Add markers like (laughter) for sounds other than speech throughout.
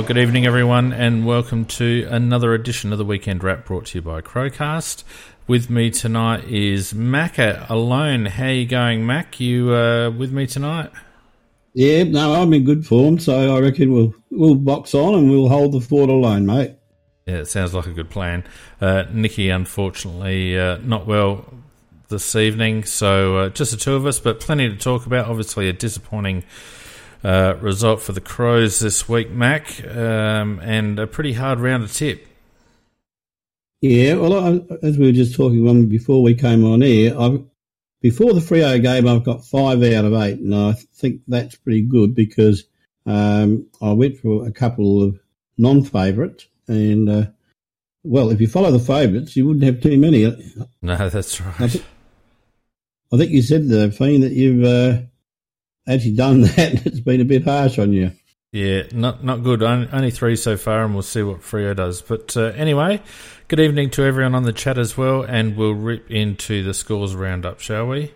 Oh, good evening, everyone, and welcome to another edition of the Weekend Wrap brought to you by CrowCast. With me tonight is Macca alone. How you going, Mac? You uh, with me tonight? Yeah, no, I'm in good form, so I reckon we'll we'll box on and we'll hold the fort alone, mate. Yeah, it sounds like a good plan. Uh, Nikki, unfortunately, uh, not well this evening, so uh, just the two of us, but plenty to talk about. Obviously, a disappointing uh, result for the Crows this week, Mac, um, and a pretty hard round to tip. Yeah, well, I, as we were just talking one before we came on air, I've, before the Freo game, I've got five out of eight, and I think that's pretty good because um, I went for a couple of non-favourites, and uh, well, if you follow the favourites, you wouldn't have too many. (laughs) No, that's right. I, th- I think you said, uh, Fiend, that you've uh, actually done that. It's been a bit harsh on you. Yeah, not not good. Only three so far, and we'll see what Freo does. But uh, anyway, good evening to everyone on the chat as well, and we'll rip into the scores roundup, shall we?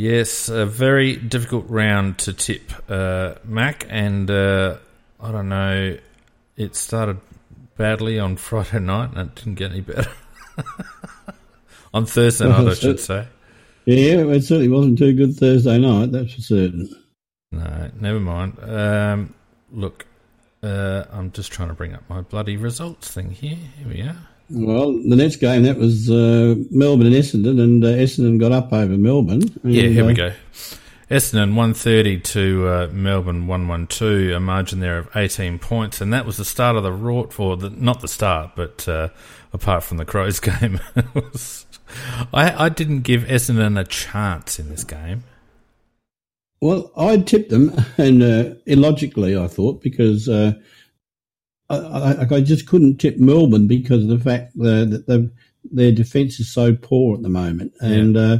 Yes, a very difficult round to tip, uh, Mac, and uh, I don't know. It started badly on (laughs) Friday night, and it didn't get any better. (laughs) on Thursday night, I should say. Yeah, it certainly wasn't too good Thursday night. That's for certain. No, never mind. Um, look, uh, I'm just trying to bring up my bloody results thing here. Here we are. Well, the next game that was uh, Melbourne and Essendon, and uh, Essendon got up over Melbourne. And, yeah, here we uh, go. Essendon one thirty to uh, Melbourne one one two, a margin there of eighteen points, and that was the start of the rort for the not the start, but uh, apart from the Crows (laughs) game, was, I, I didn't give Essendon a chance in this game. Well, I tipped them, (laughs) and uh, illogically, I thought because uh, I, I, I, just couldn't tip Melbourne because of the fact that their defence is so poor at the moment, and yeah. uh,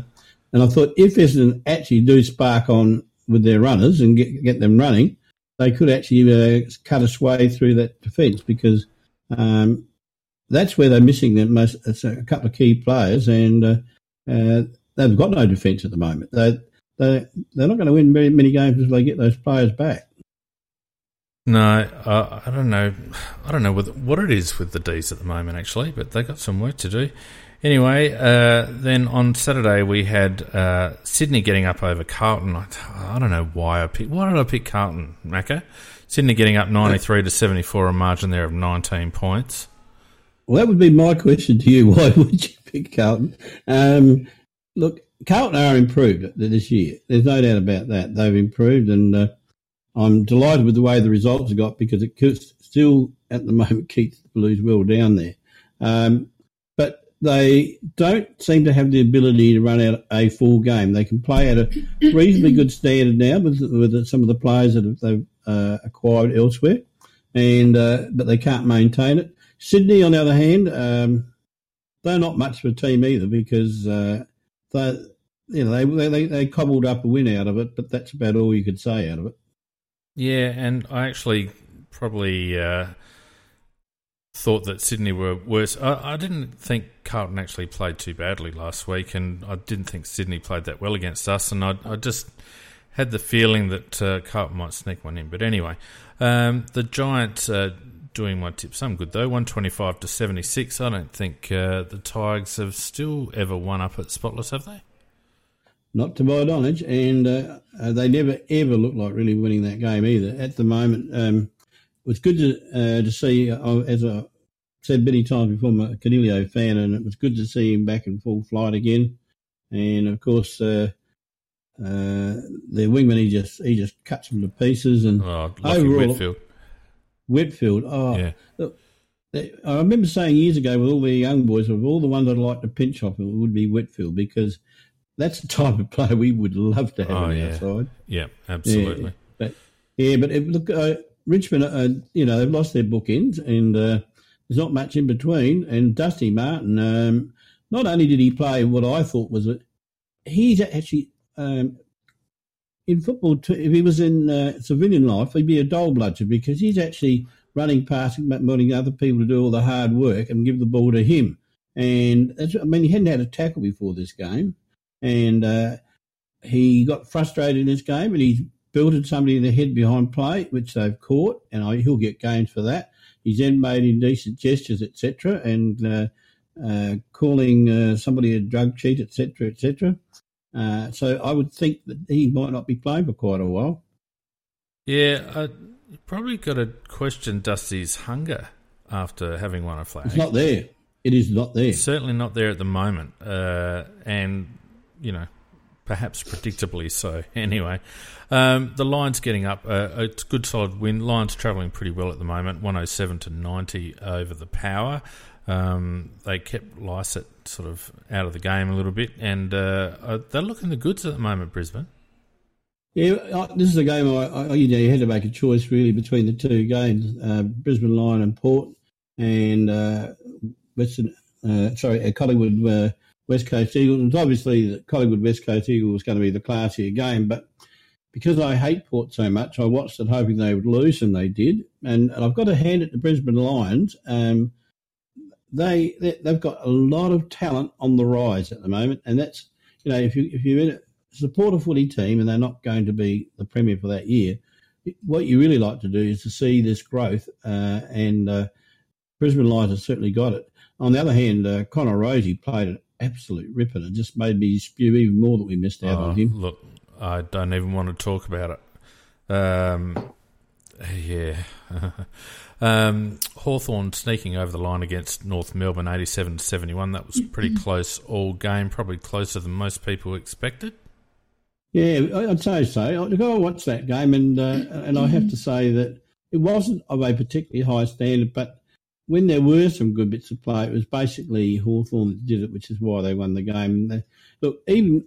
and I thought if Essendon actually do spark on with their runners and get get them running, they could actually uh, cut a sway through that defence because um, that's where they're missing them most. It's a couple of key players, and uh, uh they've got no defence at the moment. They they they're not going to win very many games until they get those players back. No, uh, I don't know. I don't know what, it is with the D's at the moment, actually, but they got some work to do. Anyway, uh, then on Saturday we had uh, Sydney getting up over Carlton. I, I, don't know why I picked. Why did I pick Carlton, Macca? Sydney getting up ninety three to seventy four, a margin there of nineteen points. Well, that would be my question to you. (laughs) Why would you pick Carlton? Um, look, Carlton are improved this year. There's no doubt about that. They've improved, and uh, I'm delighted with the way the results have got because it still, at the (laughs) moment, keeps the Blues well down there. Um, but they don't seem to have the ability to run out a full game. They can play at a (coughs) reasonably good standard now with, with some of the players that they've uh, acquired elsewhere, and uh, but they can't maintain it. Sydney, on the other hand, um, they're not much of a team either because uh, they, you know, they, they they cobbled up a win out of it, but that's about all you could say out of it. Yeah, and I actually probably uh, thought that Sydney were worse. I, I, didn't think Carlton actually played too badly last week, and I didn't think Sydney played that well against us, and I, I just had the feeling that uh, Carlton might sneak one in. But anyway, um, the Giants uh, doing my tip some good though, one twenty five to seventy six. I don't think uh, the Tigers have still ever won up at Spotless, have they? Not to my knowledge, and uh, uh, they never ever looked like really winning that game either. At the moment, um, it was good to uh, to see, uh, as I said many times before, I'm a Coniglio fan, and it was good to see him back in full flight again. And of course, uh, uh, their wingman he just he just cuts them to pieces. And oh, overall, Whitfield. Whitfield, oh, yeah. Look, I remember saying years ago with all the young boys, of all the ones I'd like to pinch off, it would be Whitfield because that's the type of player we would love to have oh, on yeah. our side. Yeah, absolutely. Yeah, but yeah, but it, look, uh, Richmond, uh, you know, they've lost their bookends, and uh, there's not much in between. And Dusty Martin, um, not only did he play what I thought was a, he's actually, um, in football, if he was in uh, civilian life, he'd be a dole bludger because he's actually running past and wanting other people to do all the hard work and give the ball to him. And I mean, he hadn't had a tackle before this game, and uh, he got frustrated in this game, and he's belted somebody in the head behind play, which they've caught, and he'll get games for that. He's then made indecent gestures, etc., and uh, uh, calling uh, somebody a drug cheat, etc., etc. Uh, so I would think that he might not be playing for quite a while. Yeah, I probably got to question Dusty's hunger after having won a flag. It's not there. It is not there. It's certainly not there at the moment, uh, and you know, perhaps predictably so. (laughs) Anyway, um, the Lions getting up. Uh, it's a good solid win. Lions travelling pretty well at the moment, 107 to ninety over the Power. Um, they kept Lycett sort of out of the game a little bit, and uh, uh they're looking the goods at the moment, Brisbane. Yeah, this is a game I, I, you know you had to make a choice really between the two games, uh, Brisbane Lion and Port, and uh, Western, uh, sorry, uh, Collingwood uh, West Coast Eagles. obviously, the Collingwood West Coast Eagles was going to be the classier game, but because I hate Port so much, I watched it hoping they would lose, and they did. And, and I've got to hand it to Brisbane Lions. Um, they, they have got a lot of talent on the rise at the moment, and that's you know if you if a support a footy team and they're not going to be the premier for that year, what you really like to do is to see this growth, uh, and uh, Brisbane Lions have certainly got it. On the other hand, uh, Connor Rozee played absolute ripper It just made me spew even more that we missed out oh, on him. Look, I don't even want to talk about it. Um, yeah. (laughs) um, Hawthorn sneaking over the line against North Melbourne 87 71. That was pretty (clears throat) close all game, probably closer than most people expected. Yeah, I'd say so. I watched that game, and uh, and I have to say that it wasn't of a particularly high standard, but when there were some good bits of play, it was basically Hawthorn that did it, which is why they won the game. They, look, even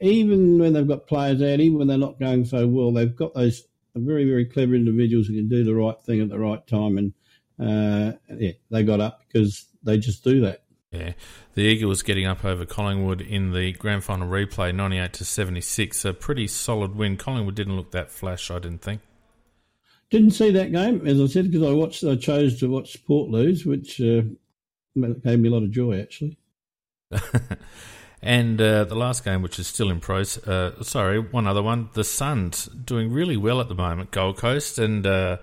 even when they've got players out, even when they're not going so well, they've got those very, very clever individuals who can do the right thing at the right time. And uh, yeah, they got up because they just do that. Yeah, the Eagles getting up over Collingwood in the grand final replay, ninety-eight to seventy-six. A pretty solid win. Collingwood didn't look that flash, I didn't think. Didn't see that game, as I said, because I watched. I chose to watch Port lose, which uh, gave me a lot of joy, actually. (laughs) and uh, the last game, which is still in pros. Uh, sorry, one other one. The Suns doing really well at the moment. Gold Coast and uh,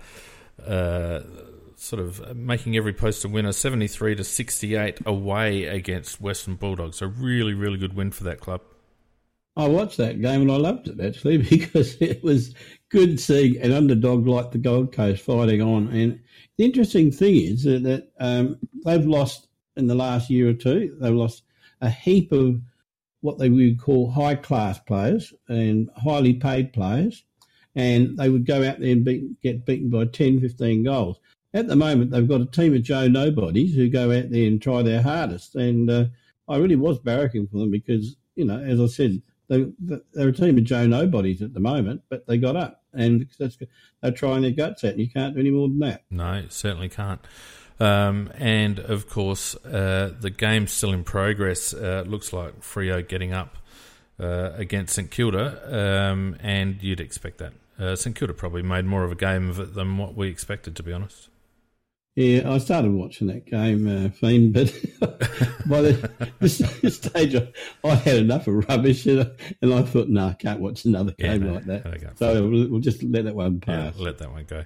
uh, sort of making every post a winner. Seventy-three to sixty-eight away against Western Bulldogs. A really, really good win for that club. I watched that game and I loved it actually (laughs) because it was good seeing an underdog like the Gold Coast fighting on. And the interesting thing is that, that um, they've lost in the last year or two, they've lost a heap of what they would call high class players and highly paid players. And they would go out there and get beaten by 10, 15 goals. At the moment, they've got a team of Joe Nobodies who go out there and try their hardest. And uh, I really was barracking for them because, you know, as I said, they, they're a team of Joe Nobodies at the moment, but they got up and that's, they're trying their guts out, and you can't do any more than that. No, certainly can't. Um, and of course, uh, the game's still in progress. Uh, looks like Freo getting up uh, against St Kilda, um, and you'd expect that. Uh, St Kilda probably made more of a game of it than what we expected, to be honest. Yeah, I started watching that game, uh, Fiend, but (laughs) by the, this, (laughs) this, (laughs) stage, I, I, had enough of rubbish, and, and I thought, no, nah, I can't watch another yeah, game no, like that. So we'll, we'll, just let that one pass. Yeah, let that one go.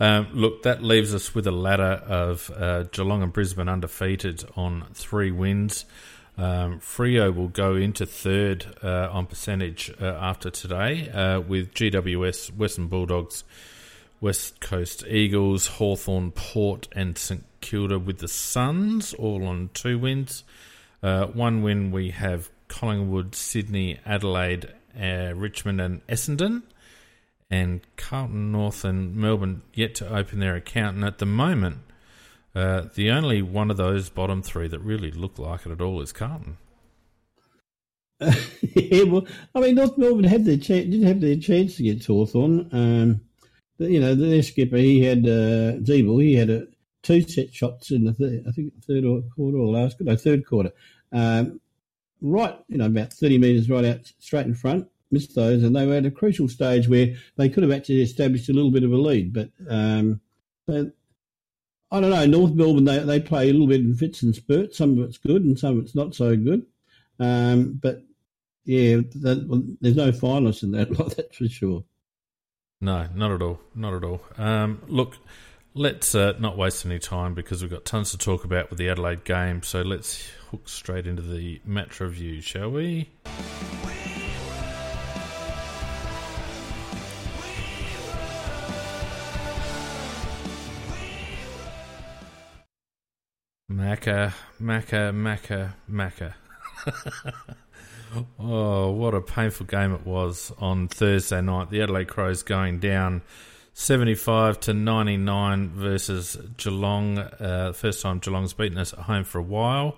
Um, look, that leaves us with a ladder of uh, Geelong and Brisbane undefeated on three wins. Um, Freo will go into third uh, on percentage uh, after today, uh, with GWS, Western Bulldogs, West Coast Eagles, Hawthorn, Port, and St Kilda with the Suns, all on two wins. Uh, one win we have Collingwood, Sydney, Adelaide, uh, Richmond, and Essendon. And Carlton North and Melbourne yet to open their account. And at the moment, uh, the only one of those bottom three that really look like it at all is Carlton. (laughs) yeah, well, I mean, North Melbourne had their chance, did have their chance get Hawthorn. Um, you know, their skipper, he had uh, Ziebell, he had a two set shots in the third, I think third or quarter or last, no, third quarter. Um, right, you know, about 30 metres right out straight in front. missed those, and they were at a crucial stage where they could have actually established a little bit of a lead. But um, I don't know. North Melbourne they they play a little bit in fits and spurts. Some of it's good, and some of it's not so good. Um, but yeah, that, well, there's no finalists in that (laughs) lot, that's for sure. No, not at all. Not at all. Um, look, let's uh, not waste any time because we've got tons to talk about with the Adelaide game. So let's hook straight into the match review, shall we? Macca, Macca, Macca, Macca. (laughs) oh, what a painful game it was on Thursday night. The Adelaide Crows going down 75 to 99 versus Geelong. Uh, first time Geelong's beaten us at home for a while.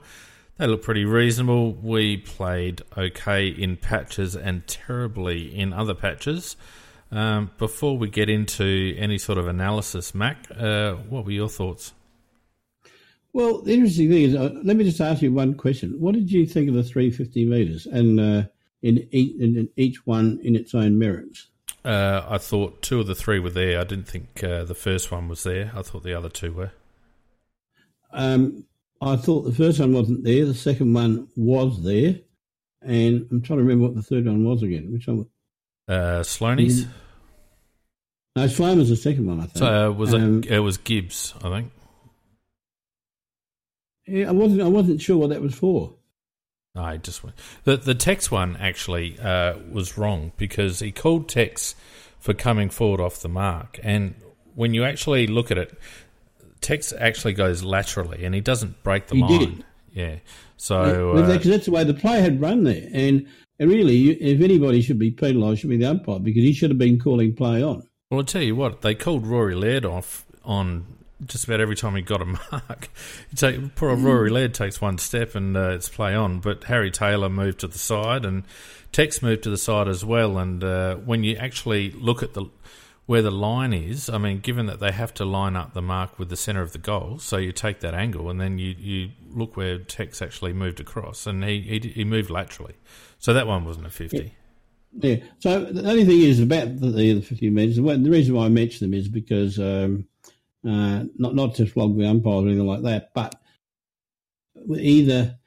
They look pretty reasonable. We played okay in patches and terribly in other patches. Um, before we get into any sort of analysis, Mac, uh, what were your thoughts? Well, the interesting thing is, uh, let me just ask you one question. What did you think of the 350 metres and uh, in, each, in, each one in its own merits? Uh, I thought two of the three were there. I didn't think uh, the first one was there. I thought the other two were. Um, I thought the first one wasn't there. The second one was there. And I'm trying to remember what the third one was again. Which one? Uh, Sloanie's? No, Sloane was the second one, I think. So, uh, was um, it, it was Gibbs, I think. Yeah, I wasn't. I wasn't sure what that was for. I just. The the Tex one actually uh, was wrong because he called Tex for coming forward off the mark, and when you actually look at it, Tex actually goes laterally, and he doesn't break the he line. Did. Yeah, so yeah, because uh, that's the way the player had run there, and, really, if anybody should be penalised, should be the umpire because he should have been calling play on. Well, I'll tell you what, they called Rory Laird off on just about every time he got a (laughs) mark. take, poor Rory Laird takes one step and uh, it's play on, but Harry Taylor moved to the side and Tex moved to the side as well. And uh, when you actually look at the where the line is, I mean, given that they have to line up the mark with the centre of the goal, so you take that angle and then you, you look where Tex actually moved across, and he, he, he moved laterally. So that one wasn't a 50. Yeah. yeah. So the only thing is about the, the 50 metres, the reason why I mention them is because um, uh, not not to flog the umpires or anything like that, but either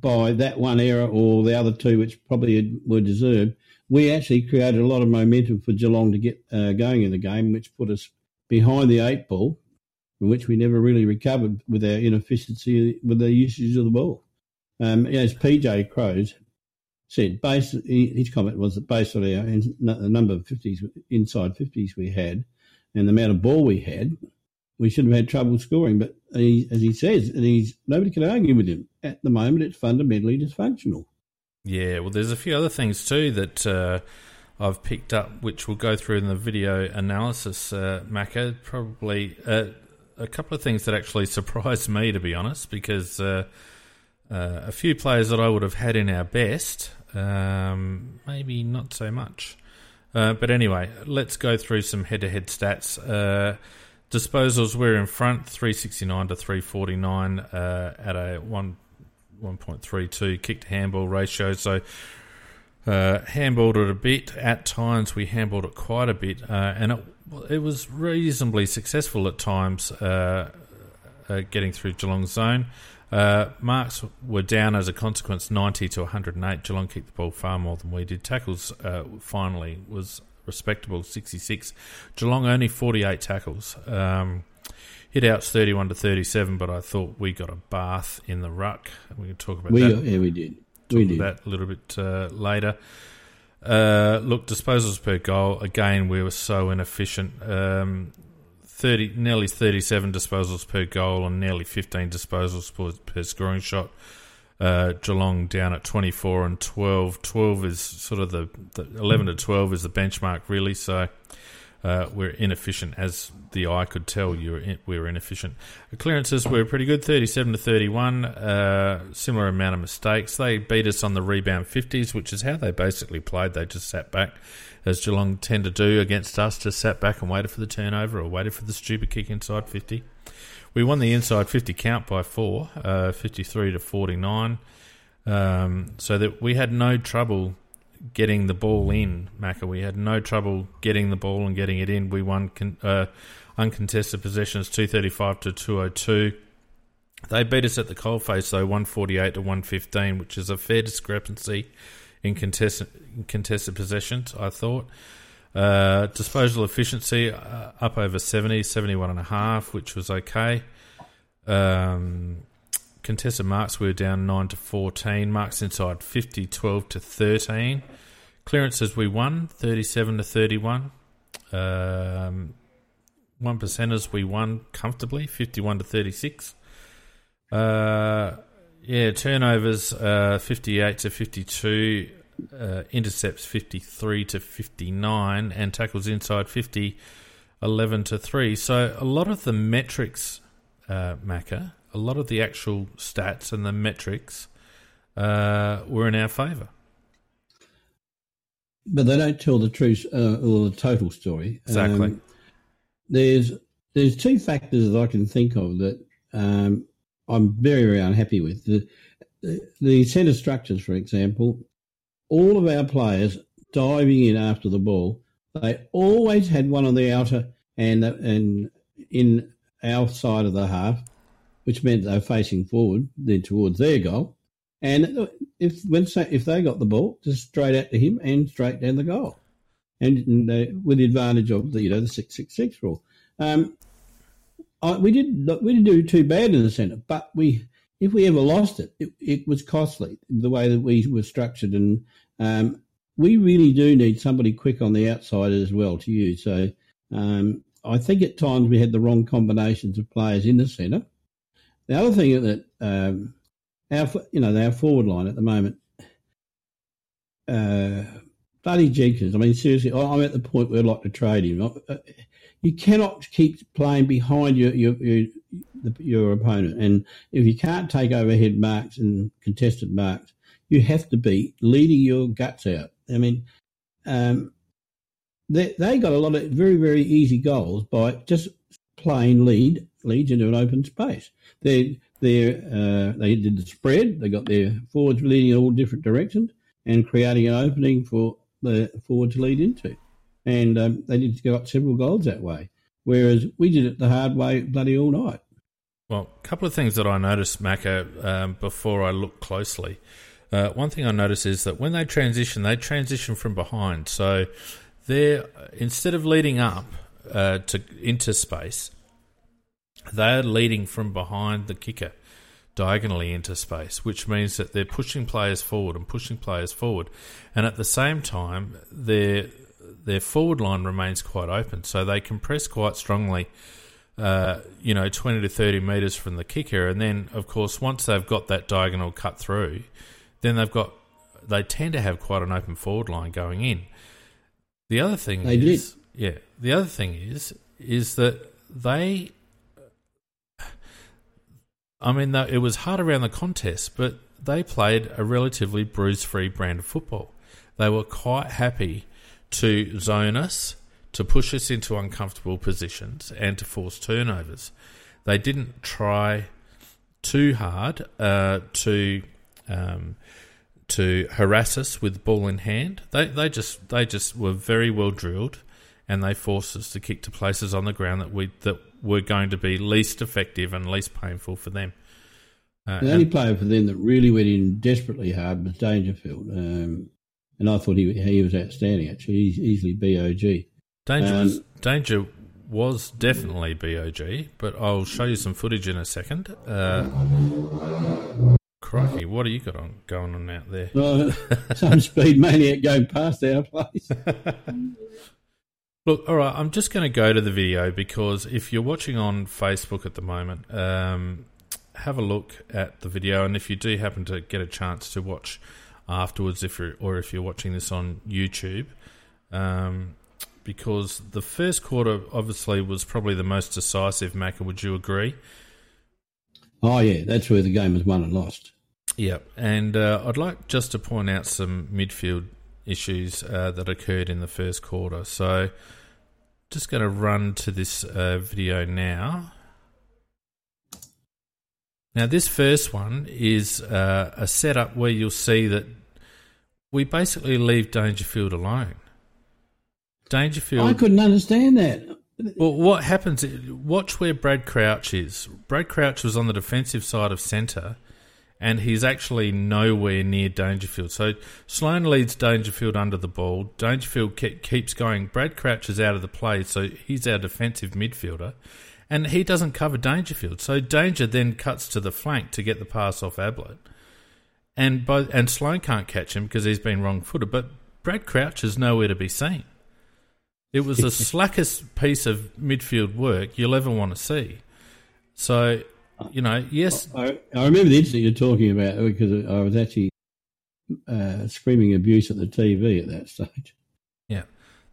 by that one error or the other two, which probably were deserved, we actually created a lot of momentum for Geelong to get uh, going in the game, which put us behind the eight ball, from which we never really recovered with our inefficiency with the usage of the ball. Um, as PJ Crows said, his comment was that on our the number of 50s, inside 50s we had and the amount of ball we had, we should have had trouble scoring. But he, as he says, and he's nobody can argue with him. At the moment, it's fundamentally dysfunctional. Yeah, well, there's a few other things too that uh, I've picked up, which we'll go through in the video analysis, uh, Macca. Probably uh, a couple of things that actually (laughs) surprised me, to be honest, because uh, uh, a few players that I would have had in our best, um, maybe not so much. Uh, but anyway, let's go through some head-to-head stats. Uh, Disposals we're in front, 369 to 349 uh, at a 1, 1.32 kicked handball ratio. So uh, handballed it a bit. At times we handballed it quite a bit, uh, and it, it was reasonably successful at times uh, uh, getting through Geelong's zone. Uh, marks were down as a consequence, 90 to 108. Geelong kicked the ball far more than we did. Tackles finally was respectable 66. Geelong only 48 tackles. Um, hit outs 31 to 37, but I thought we got a bath in the ruck. We can talk about we, that. Yeah, we did. We did. that a little bit uh, later. Uh, look, disposals per goal. Again, we were so inefficient. Um, 30, nearly 37 disposals per goal and nearly 15 disposals per, per scoring shot. Uh, Geelong down at 24 and 12. 12 is sort of the, the 11 to 12 is the benchmark, really. So uh, we're inefficient, as the eye could tell. You were in, we were inefficient. The clearances were pretty good, 37 to 31. Uh, similar amount of mistakes. They beat us on the rebound 50s, which is how they basically played. They just sat back, as Geelong tend to do against us, just sat back and waited for the turnover or waited for the stupid kick inside 50. We won the inside 50 count by four, uh, 53 to 49. Um, so that we had no trouble getting the ball in, Macca. We had no trouble getting the ball and getting it in. We won con- uh, uncontested possessions 235 to 202. They beat us at the coalface, though, 148 to 115, which is a fair discrepancy in contested, contested possessions, I thought. Uh, disposal efficiency uh, up over 70, 71.5, which was okay. Um, contested marks we were down 9 to 14. Marks inside 50, 12 to 13. Clearances we won 37 to 31. Um, one percenters we won comfortably 51 to 36. Uh, yeah, turnovers uh, 58 to 52, uh, intercepts 53 to 59, and tackles inside 50, 11 to 3. So a lot of the metrics, uh, Macca, a lot of the actual stats and the metrics uh, were in our favour. But they don't tell the truth uh, or the total story. Exactly. Um, there's there's two factors that I can think of that um, I'm very very unhappy with. The, the, the centre structures, for example, all of our players diving in after the ball, they always had one on the outer and and in our side of the half, which meant they were facing forward, then towards their goal. And if when if they got the ball, just straight out to him and straight down the goal, and, and uh, with the advantage of the you know the six six six rule. Um, I, we did we didn't do too bad in the centre, but we if we ever lost it, it, it was costly the way that we were structured, and um, we really do need somebody quick on the outside as well to use. So um, I think at times we had the wrong combinations of players in the centre. The other thing that um, our you know our forward line at the moment, uh, Buddy Jenkins. I mean, seriously, I'm at the point where I'd like to trade him. Uh, you cannot keep playing behind your your your, your opponent, and if you can't take overhead marks and contested marks, you have to be leading your guts out. I mean, um, they they got a lot of very very easy goals by just playing lead leads into an open space. They they uh, they did the spread. They got their forwards leading in all different directions and creating an opening for the forward to lead into and um, they did got several goals that way. Whereas we did it the hard way, bloody all night. Well, a couple of things that I noticed, Macca, um, before I looked closely. Uh, one thing I noticed is that when they transition, they transition from behind. So they're instead of leading up uh, to into space, they're leading from behind the kicker diagonally into space, which means that they're pushing players forward and pushing players forward, and at the same time they're their forward line remains quite open, so they compress quite strongly. Uh, you know, twenty to thirty meters from the kicker, and then of course once they've got that diagonal cut through, then they've got they tend to have quite an open forward line going in. The other thing they is, did. yeah, the other thing is is that they. I mean, it was hard around the contest, but they played a relatively bruise-free brand of football. They were quite happy to zone us, to push us into uncomfortable positions, and to force turnovers. They didn't try too hard uh, to um, to harass us with ball in hand. They they just they just were very well drilled, and they forced us to kick to places on the ground that we that were going to be least effective and least painful for them. Uh, the only player for them that really went in desperately hard was Dangerfield. Um, and I thought he he was outstanding. Actually, he's easily BOG. Danger, um, was, Danger was definitely BOG, but I'll show you some footage in a second. Uh, crikey, what have you got on going on out there? (laughs) Some speed maniac going past our place. (laughs) Look, all right, I'm just going to go to the video because if you're watching on Facebook at the moment, um, have a look at the video, and if you do happen to get a chance to watch afterwards, if you're or if you're watching this on YouTube, um, because the first quarter obviously was probably the most decisive. Macca, would you agree? Oh yeah, that's where the game was won and lost. Yeah, and uh, I'd like just to point out some midfield issues uh, that occurred in the first quarter. So, just going to run to this uh, video now. Now, this first one is uh, a setup where you'll see that we basically leave Dangerfield alone. Dangerfield. I couldn't understand that. Well, what happens? Watch where Brad Crouch is. Brad Crouch was on the defensive side of centre, and he's actually nowhere near Dangerfield. So Sloane leads Dangerfield under the ball. Dangerfield ke- keeps going. Brad Crouch is out of the play, so he's our defensive midfielder, and he doesn't cover Dangerfield. So Danger then cuts to the flank to get the pass off Ablett, and both and Sloane can't catch him because he's been wrong footed. But Brad Crouch is nowhere to be seen. It was the (laughs) slackest piece of midfield work you'll ever want to see. So, you know, yes. I, I remember the incident you're talking about because I was actually uh, screaming abuse at the TV at that stage. Yeah.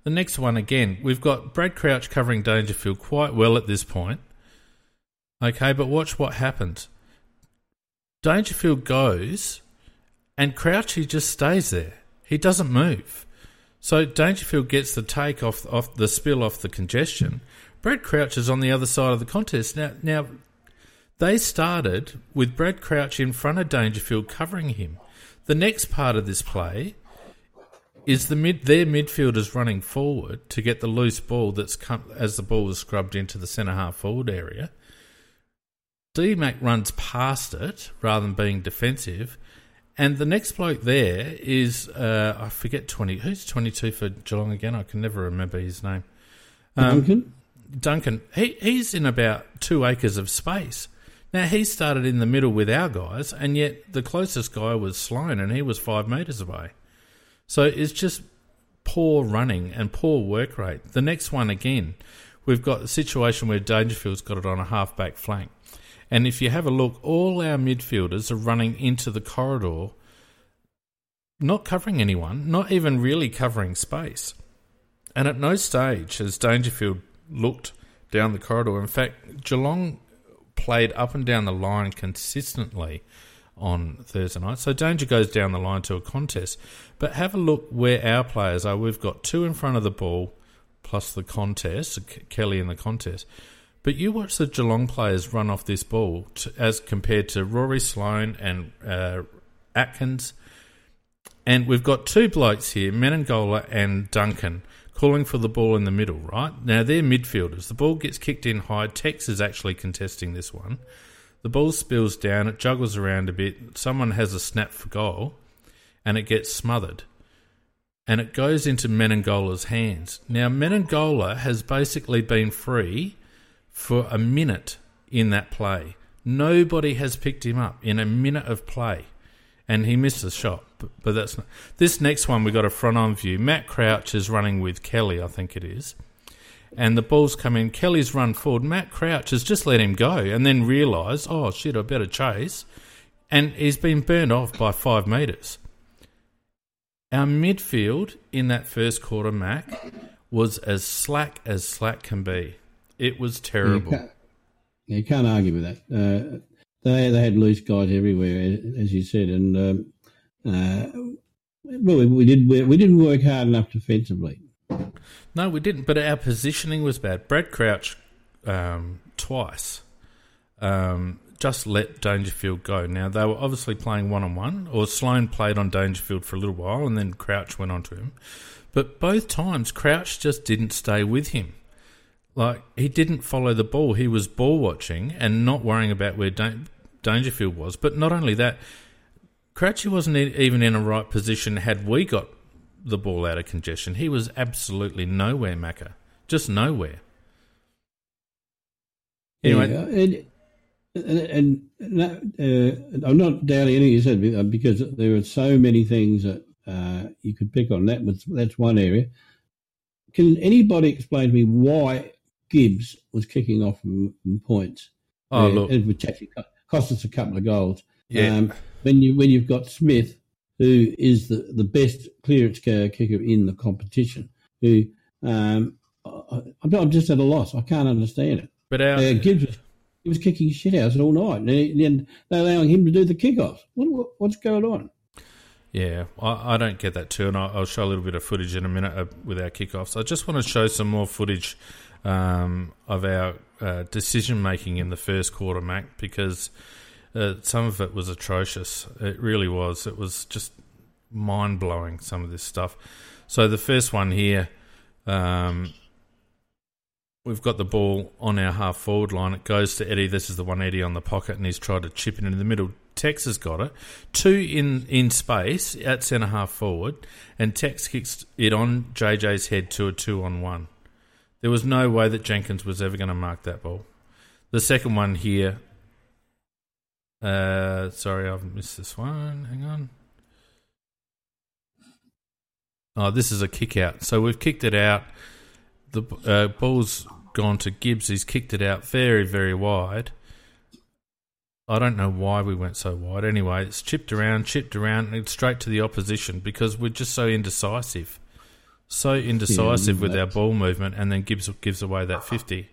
The next one, again, we've got Brad Crouch covering Dangerfield quite well at this point. Okay, but watch what happens. Dangerfield goes, and Crouch, he just stays there. He doesn't move. So Dangerfield gets the take off, off the spill off the congestion. Brad Crouch is on the other side of the contest. Now, now they started with Brad Crouch in front of Dangerfield covering him. The next part of this play is the mid their midfielders running forward to get the loose ball that's come as the ball was scrubbed into the centre half forward area. DMAC runs past it rather than being defensive and the next bloke there is uh, I forget twenty. Who's twenty two for Geelong again? I can never remember his name. Um, Duncan. Duncan. He he's in about two acres of space. Now he started in the middle with our guys, and yet the closest guy was Sloane, and he was five metres away. So it's just poor running and poor work rate. The next one again, we've got a situation where Dangerfield's got it on a half back flank. And if you have a look, all our midfielders are running into the corridor, not covering anyone, not even really covering space. And at no stage has Dangerfield looked down the corridor. In fact, Geelong played up and down the line consistently on Thursday night. So Danger goes down the line to a contest. But have a look where our players are. We've got two in front of the ball plus the contest, Kelly in the contest. But you watch the Geelong players run off this ball to, as compared to Rory Sloane and uh, Atkins. And we've got two blokes here, Menegola and Duncan, calling for the ball in the middle, right? Now they're midfielders. The ball gets kicked in high. Tex is actually contesting this one. The ball spills down, it juggles around a bit. Someone has a snap for goal, and it gets smothered. And it goes into Menegola's hands. Now, Menegola has basically been free for a minute in that play. Nobody has picked him up in a minute of play, and he missed a shot. But, but that's not. This next one we got a front on view. Matt Crouch is running with Kelly, I think it is, and the ball's come in. Kelly's run forward. Matt Crouch has just let him go, and then realised, oh shit, I better chase, and he's been burned off by five metres. Our midfield in that first quarter, Mac, was as slack as slack can be. It was terrible. You can't, you can't argue with that. Uh, they they had loose guys everywhere, as you said, and um, uh, well, we, we did we didn't work hard enough defensively. No, we didn't. But our positioning was bad. Brad Crouch um, twice um, just let Dangerfield go. Now they were obviously playing one on one, or Sloane played on Dangerfield for a little while, and then Crouch went on to him. But both times, Crouch just didn't stay with him. Like he didn't follow the ball; he was ball watching and not worrying about where Dangerfield was. But not only that, Crouchy wasn't even in a right position. Had we got the ball out of congestion, he was absolutely nowhere, Macca, just nowhere. Anyway, yeah, and, and, uh, I'm not doubting anything you said uh, because there are so many things that uh, you could pick on. That was that's one area. Can anybody explain to me why Gibbs was kicking off from, from points. Oh, look. Which actually cost us a couple of goals. Yeah. Um, when, you, when you've got Smith, who is the, the best clearance kicker in the competition, who um, I'm, I'm just at a loss. I can't understand it. But our, uh, Gibbs was, he was kicking shit out all night, and then they're allowing him to do the kickoffs. What, what, what's going on? Yeah, I, I, don't get that too, and I'll, I'll, show a little bit of footage in a minute uh, with our kickoffs. I just want to show some more footage um, of our uh, decision making in the first quarter, Mac, because uh, some of it was atrocious. It really was. It was just mind blowing. Some of this stuff. So the first one here, um, we've got the ball on our half forward line. It goes to Eddie. This is the one Eddie on the pocket, and he's tried to chip it in the middle. Tex got it. Two in, in space at centre half forward, and Tex kicks it on JJ's head to a two on one. There was no way that Jenkins was ever going to mark that ball. The second one here. Uh, sorry, I've missed this one. Hang on. Oh, this is a kick out. So we've kicked it out. The uh, ball's gone to Gibbs. He's kicked it out very, very wide. I don't know why we went so wide. Anyway, it's chipped around, chipped around, and straight to the opposition because we're just so indecisive. So indecisive with our ball movement, and then Gibbs gives away that 50.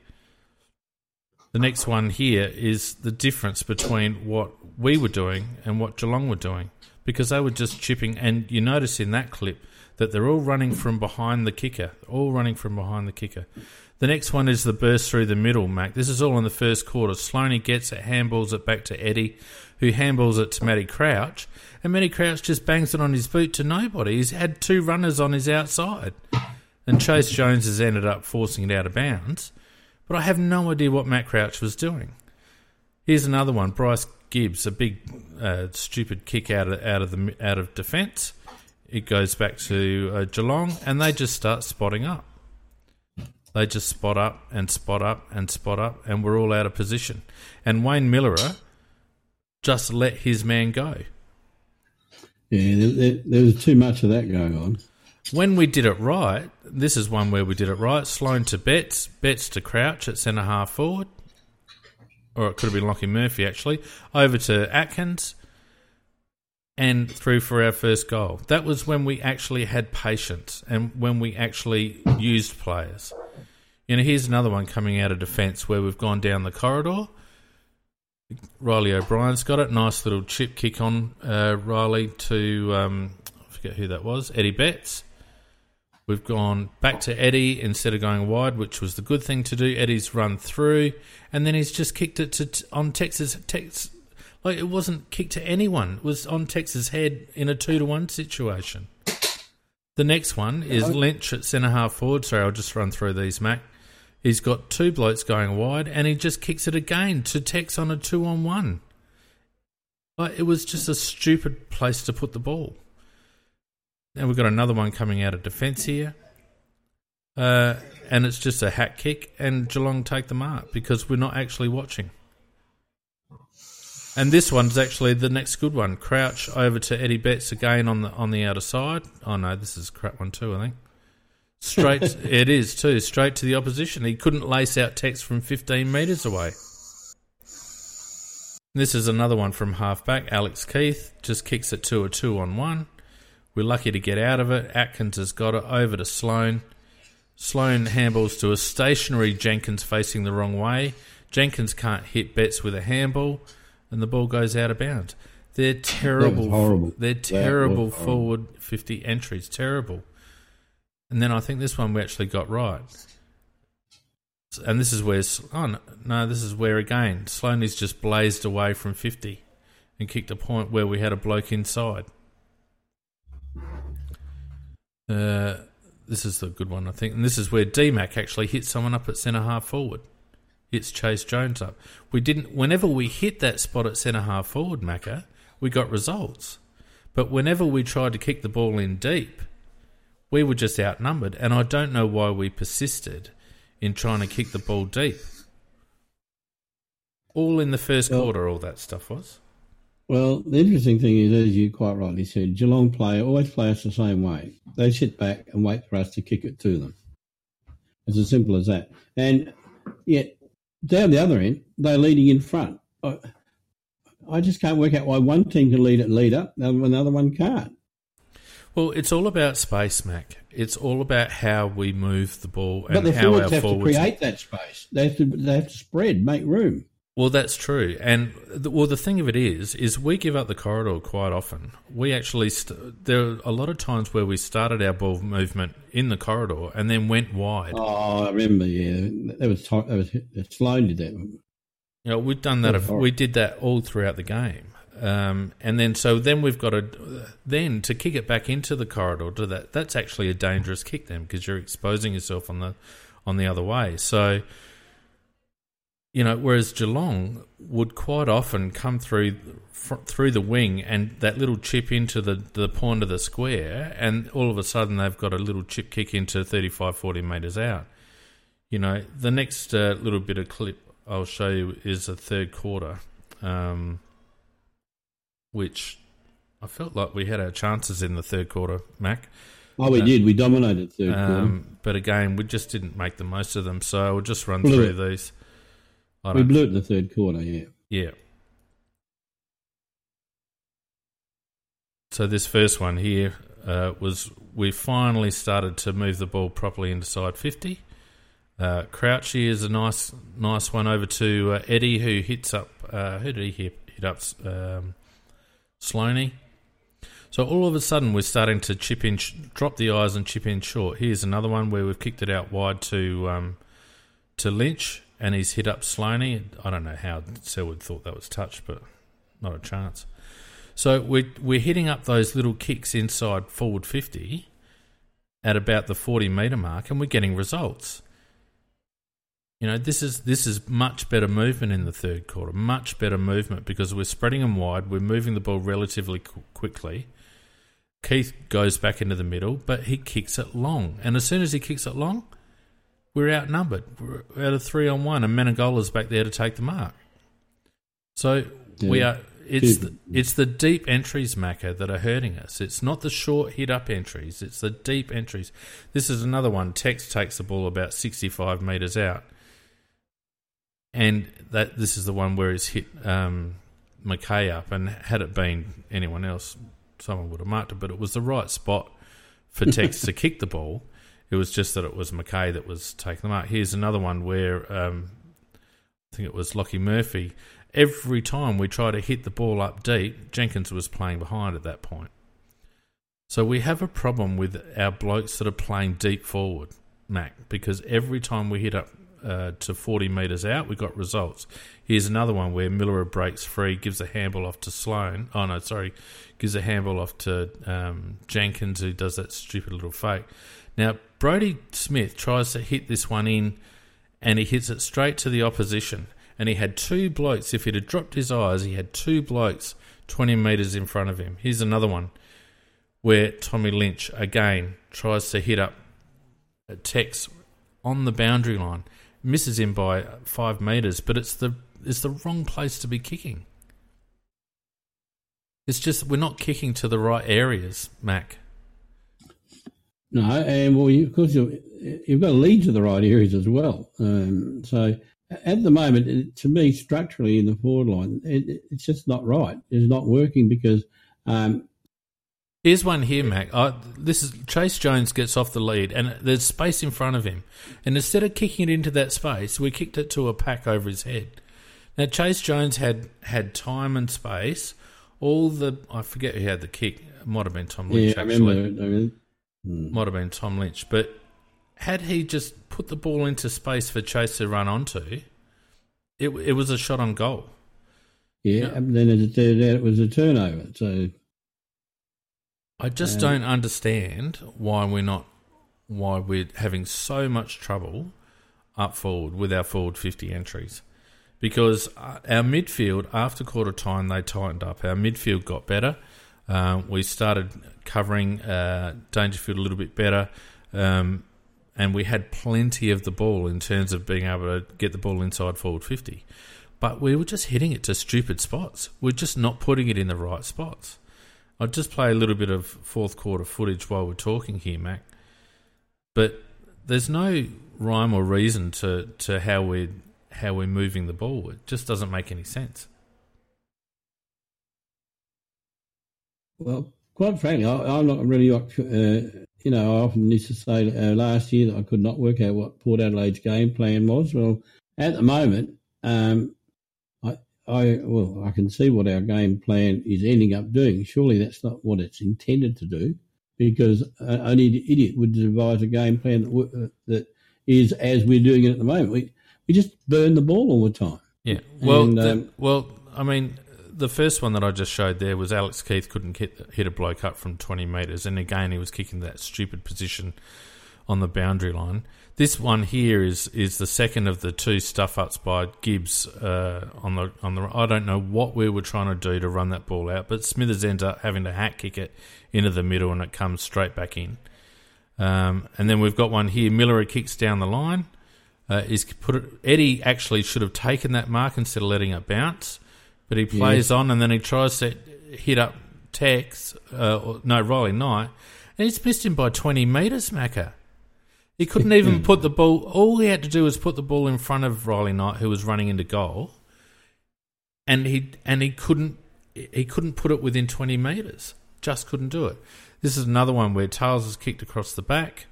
The next one here is the difference between what we were doing and what Geelong were doing because they were just chipping. And you notice in that clip that they're all running from behind the kicker, all running from behind the kicker. The next one is the burst through the middle, Mac. This is all in the first quarter. Sloaney gets it, handballs it back to Eddie, who handballs it to Matty Crouch, and Matty Crouch just bangs it on his boot to nobody. He's had two runners on his outside, and Chayce Jones has ended up forcing it out of bounds. But I have no idea what Matt Crouch was doing. Here's another one: Bryce Gibbs, a big, uh, stupid kick out of out of the out of defence. It goes back to uh, Geelong, and they just start spotting up. They just spot up and spot up and spot up, and we're all out of position. And Wayne Milera just let his man go. Yeah, there, there, was too much of that going on. When we did it right, this is one where we did it right. Sloane to Betts, Betts to Crouch at centre half forward, or it could have been Lachie Murphy actually. Over to Atkins, and through for our first goal. That was when we actually had patience and when we actually used players. You know, here's another one coming out of defence where we've gone down the corridor. Reilly O'Brien's got it. Nice little chip kick on uh, Reilly to, um, I forget who that was, Eddie Betts. We've gone back to Eddie instead of going wide, which was the good thing to do. Eddie's run through, and then he's just kicked it to on Tex's. Tex, like it wasn't kicked to anyone. It was on Tex's head in a two to one situation. The next one is Lynch at centre half forward. Sorry, I'll just run through these, Mac. He's got two blokes going wide, and he just kicks it again to Tex on a two on one. Like it was just a stupid place to put the ball. And we've got another one coming out of defence here. Uh, and it's just a hat kick, and Geelong take the mark because we're not actually watching. And this one's actually the next good one. Crouch over to Eddie Betts again on the on the outer side. Oh no, this is crap one too. I think straight. (laughs) it is too straight to the opposition. He couldn't lace out Tex from 15 metres away. This is another one from halfback. Alex Keath just kicks it to a two on one. We're lucky to get out of it. Atkins has got it over to Sloane. Sloane handballs to a stationary Jenkins facing the wrong way. Jenkins can't hit Betts with a handball and the ball goes out of bounds. They're terrible. horrible. They're terrible forward 50 entries. Terrible. And then I think this one we actually got right. And this is where, oh no, this is where again, Sloaney's just blazed away from 50 and kicked a point where we had a bloke inside. Uh, this is the good one, I think. And this is where DMAC actually hit someone up at centre half forward hits Chayce Jones up. We didn't. Whenever we hit that spot at centre half forward, Macca, we got results. But whenever we tried to kick the ball in deep, we were just outnumbered, and I don't know why we persisted in trying to kick the ball deep. All in the first well, quarter, all that stuff was. Well, the interesting thing is, as you quite rightly said, Geelong play always play us the same way. They sit back and wait for us to kick it to them. It's as simple as that. And yet, down the other end, they're leading in front. I, I just can't work out why one team can lead at up, and another one can't. Well, it's all about space, Mac. It's all about how we move the ball and but the how forwards our have forwards to create that space. They have to they have to spread, make room. Well, that's true, and the, well, the thing of it is, is we give up the corridor quite often. We actually st- there are a lot of times where we started our ball movement in the corridor and then went wide. Oh, I remember. Yeah, that was that was Sloane did that. You know, we've done that. that we did that all throughout the game, Um, and then so then we've got to then to kick it back into the corridor to that that's actually a dangerous kick then because you're exposing yourself on the on the other way. So you know, whereas Geelong would quite often come through through the wing and that little chip into the, the point of the square, and all of a sudden they've got a little chip kick into 35, 40 metres out. You know, the next uh, little bit of clip I'll show you is the third quarter, um, which I felt like we had our chances in the third quarter, Mac. Oh, we uh, did. We dominated third um, quarter. But again, we just didn't make the most of them. So we'll just run through these. We blew it in the third quarter, yeah. Yeah. So this first one here uh, was we finally started to move the ball properly into side fifty. Uh, Crouchy is a nice, nice one over to uh, Eddie, who hits up. Uh, who did he hit, hit up? Um, Sloaney. So all of a sudden, we're starting to chip in, drop the eyes and chip in short. Here's another one where we've kicked it out wide to um, to Lynch, and he's hit up Sloaney. I don't know how Selwood thought that was touched, but not a chance. So we're, we're hitting up those little kicks inside forward 50 at about the 40 metre mark, and we're getting results. You know, this is this is much better movement in the third quarter, much better movement because we're spreading them wide, we're moving the ball relatively qu- quickly. Keath goes back into the middle, but he kicks it long, and as soon as he kicks it long, we're outnumbered. We're out of three on one, and Menegola's back there to take the mark. So yeah. we are it's the, it's the deep entries, Macca, that are hurting us. It's not the short hit up entries. It's the deep entries. This is another one. Tex takes the ball about sixty five meters out, and that this is the one where he's hit um, Mackay up. And had it been anyone else, someone would have marked it. But it was the right spot for (laughs) Tex to kick the ball. It was just that it was Mackay that was taking the mark. Here's another one where um, I think it was Lachie Murphy every time we try to hit the ball up deep, Jenkins was playing behind at that point. So we have a problem with our blokes that are playing deep forward, Mac, because every time we hit up uh, to 40 metres out, we got results. Here's another one where Miller breaks free, gives a handball off to Sloane. Oh, no, sorry, gives a handball off to um, Jenkins, who does that stupid little fake. Now, Brodie Smith tries to hit this one in, and he hits it straight to the opposition and he had two blokes. If he'd have dropped his eyes, he had two blokes 20 metres in front of him. Here's another one where Tommy Lynch again tries to hit up a Tex on the boundary line, misses him by five metres, but it's the it's the wrong place to be kicking. It's just we're not kicking to the right areas, Mac. No, and well, you, of course you've, you've got to lead to the right areas as well. Um, so at the moment, it, to me, structurally in the forward line, it, it's just not right. It's not working because. Um, Here's one here, Mac. this is Chayce Jones gets off the lead, and there's space in front of him. And instead of kicking it into that space, we kicked it to a pack over his head. Now Chayce Jones had had time and space. All the I forget who had the kick. It might have been Tom Lynch. Yeah, actually. I remember. I mean, hmm. Might have been Tom Lynch, but had he just put the ball into space for Chayce to run onto, it it was a shot on goal. Yeah, and then it turned out it was a turnover. So I just um, don't understand why we're not why we're having so much trouble up forward with our forward fifty entries. Because uh, our midfield, after quarter time, they tightened up. Our midfield got better. Uh, we started covering uh, Dangerfield a little bit better. Um, and we had plenty of the ball in terms of being able to get the ball inside forward 50. But we were just hitting it to stupid spots. We're just not putting it in the right spots. I'll just play a little bit of fourth quarter footage while we're talking here, Mac. But there's no rhyme or reason to, to how we're how we're moving the ball. It just doesn't make any sense. Well, quite frankly, I, am not really uh, you know, I often used to say uh, last year that I could not work out what Port Adelaide's game plan was. Well, at the moment, um, I, well, I can see what our game plan is ending up doing. Surely that's not what it's intended to do, because only an idiot would devise a game plan that, uh, that is as we're doing it at the moment. We we just burn the ball all the time. Yeah. Well, and, um, well, I mean, the first one that I just showed there was Alex Keath couldn't hit, hit a bloke up from 20 metres, and again he was kicking that stupid position on the boundary line. This one here is is the second of the two stuff ups by Gibbs uh, on the on the. I don't know what we were trying to do to run that ball out, but Smithers ends up having to hack kick it into the middle, and it comes straight back in. Um, and then we've got one here. Miller kicks down the line. Uh, is put it, Eddie actually should have taken that mark instead of letting it bounce, but he plays on and then he tries to hit up Tex, uh, or, no Riley Knight, and he's missed him by twenty metres, Macca. He couldn't even put the ball. All he had to do was put the ball in front of Riley Knight, who was running into goal, and he and he couldn't he couldn't put it within twenty metres. Just couldn't do it. This is another one where Tails has kicked across the back.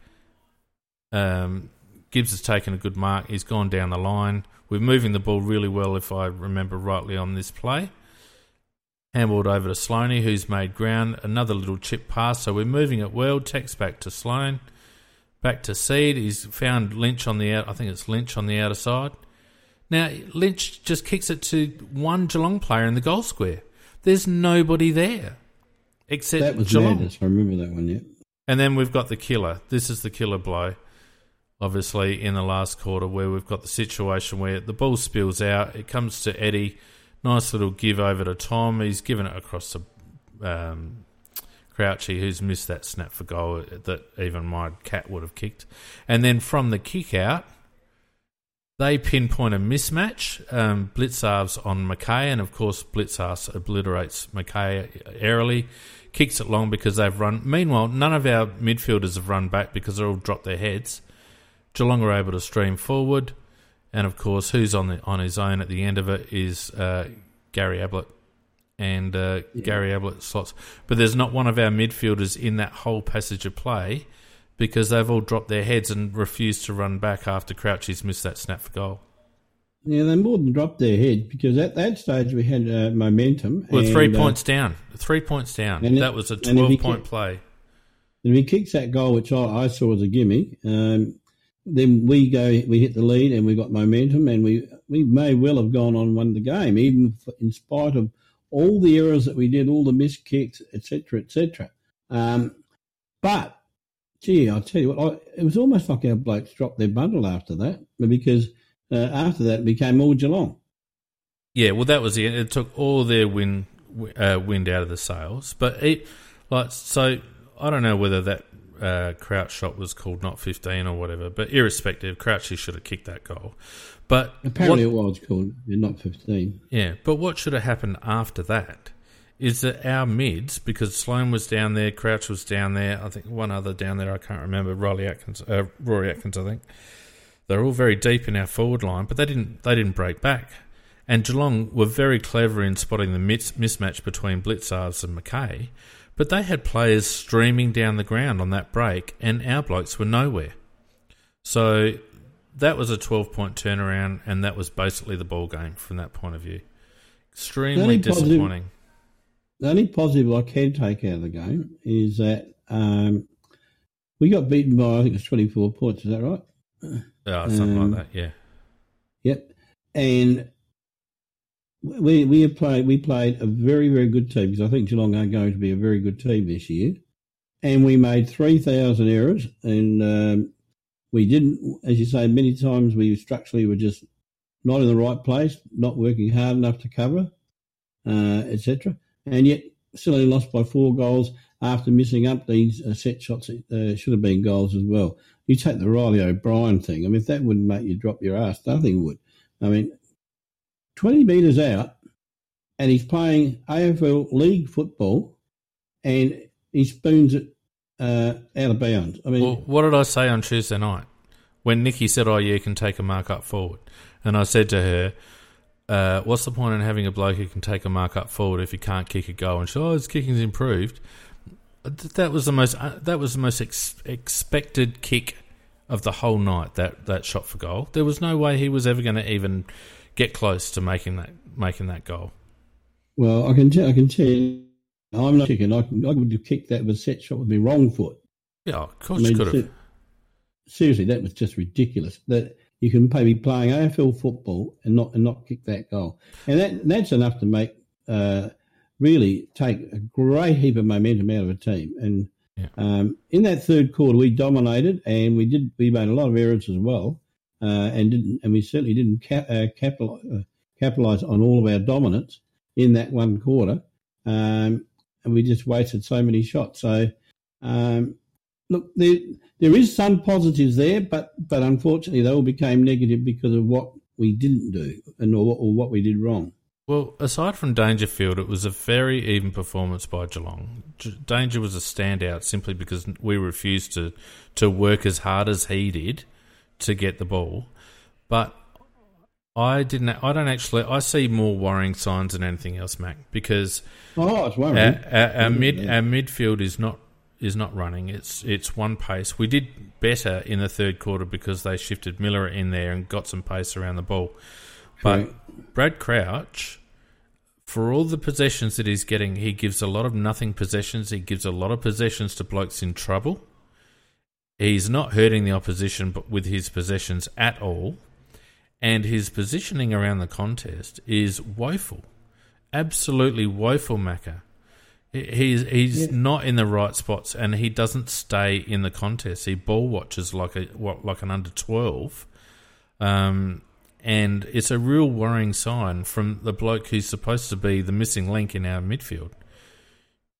Um, Gibbs has taken a good mark. He's gone down the line. We're moving the ball really well, if I remember rightly, on this play. Handballed over to Sloaney, who's made ground. Another little chip pass. So we're moving it well. Tex back to Sloane. Back to Seed. He's found Lynch on the out. I think it's Lynch on the outer side. Now Lynch just kicks it to one Geelong player in the goal square. There's nobody there except That was Geelong. madness. I remember that one, yeah. And then we've got the killer. This is the killer blow, obviously, in the last quarter where we've got the situation where the ball spills out. It comes to Eddie. Nice little give over to Tom. He's given it across to um, Crouchy, who's missed that snap for goal that even my cat would have kicked. And then from the kick out, they pinpoint a mismatch. Um, Blicavs on Mackay, and of course, Blicavs obliterates Mackay airily, kicks it long because they've run. Meanwhile, none of our midfielders have run back because they're all dropped their heads. Geelong are able to stream forward, and of course, who's on the on his own at the end of it is uh, Gary Ablett, and uh, Gary Ablett slots. But there's not one of our midfielders in that whole passage of play because they've all dropped their heads and refused to run back after Crouchy's missed that snap for goal. Yeah, they more than dropped their head because at that stage we had uh, momentum. Well, and, three uh, points down. Three points down. it- that was a and if 12 he point play. And if he kicks that goal, which I, I saw as a gimme, um, then we go, we hit the lead, and we got momentum, and we we may well have gone on and won the game, even in spite of all the errors that we did, all the missed kicks, etc., etc. Um, but gee, I tell you what, I, it was almost like our blokes dropped their bundle after that, because uh, after that it became all Geelong. Yeah, well, that was it. It took all their wind uh, wind out of the sails. But it, like, so I don't know whether that uh, Crouch shot was called not 15 or whatever. But irrespective, Crouchy should have kicked that goal. But Apparently, what- it was called not fifteen. Yeah, but what should have happened after that is that our mids, because Sloane was down there, Crouch was down there, I think one other down there, I can't remember, Riley Atkins, uh, Rory Atkins, I think. They're all very deep in our forward line, but they didn't they didn't break back. And Geelong were very clever in spotting the mismatch between Blicavs and Mackay, but they had players streaming down the ground on that break, and our blokes were nowhere. So that was a 12 point turnaround, and that was basically the ball game from that point of view. Extremely only positive- disappointing. The only positive I can take out of the game is that um, we got beaten by I think it's twenty four points. Is that right? Yeah, something Um, like that, yeah. Yep. And we we played we played a very very good team because I think Geelong are going to be a very good team this year, and we made three thousand errors and um, we didn't, as you say, many times we structurally were just not in the right place, not working hard enough to cover, uh, etc. And yet still only lost by four goals after missing up these uh, set shots that uh, should have been goals as well. You take the Reilly O'Brien thing. I mean, if that wouldn't make you drop your ass, nothing would. I mean, 20 metres out, and he's playing AFL League football, and he spoons it uh, out of bounds. I mean, Well, what did I say on Tuesday night when Nikki said, "Oh, yeah, you can take a mark up forward," and I said to her, uh, "What's the point in having a bloke who can take a mark up forward if he can't kick a goal?" And she, "Oh, his kicking's improved." That was the most. Uh, that was the most ex- expected kick of the whole night. That that shot for goal. There was no way he was ever going to even get close to making that making that goal. well, I can tell, I can tell you, I'm not kicking. I, I would have kicked that with a set shot with my wrong foot. Yeah, of I course mean, you could have. seriously, that was just ridiculous. That you can be playing AFL football and not and not kick that goal, and that that's enough to make uh, really take a great heap of momentum out of a team. And Yeah. um, in that third quarter, we dominated, and we did. We made a lot of errors as well, and didn't. And we certainly didn't cap, uh, capital, uh, capitalize on all of our dominance in that one quarter. Um, and we just wasted so many shots. So, um, look, there there is some positives there, but but unfortunately, they all became negative because of what we didn't do and or, or what we did wrong. Well, aside from Dangerfield, it was a very even performance by Geelong. Danger was a standout simply because we refused to, to work as hard as he did to get the ball. But I didn't. I don't actually. I see more worrying signs than anything else, Mac, because Oh, it's worrying. our, our, our mid Yeah. our midfield is not is not running. It's it's one pace. We did better in the third quarter because they shifted Miller in there and got some pace around the ball. But Correct. Brad Crouch, for all the possessions that he's getting, he gives a lot of nothing possessions. He gives a lot of possessions to blokes in trouble. He's not hurting the opposition with his possessions at all. And his positioning around the contest is woeful. Absolutely woeful, Macca. He's he's Yeah. not in the right spots, and he doesn't stay in the contest. He ball watches like a what like an under twelve, um, and it's a real worrying sign from the bloke who's supposed to be the missing link in our midfield.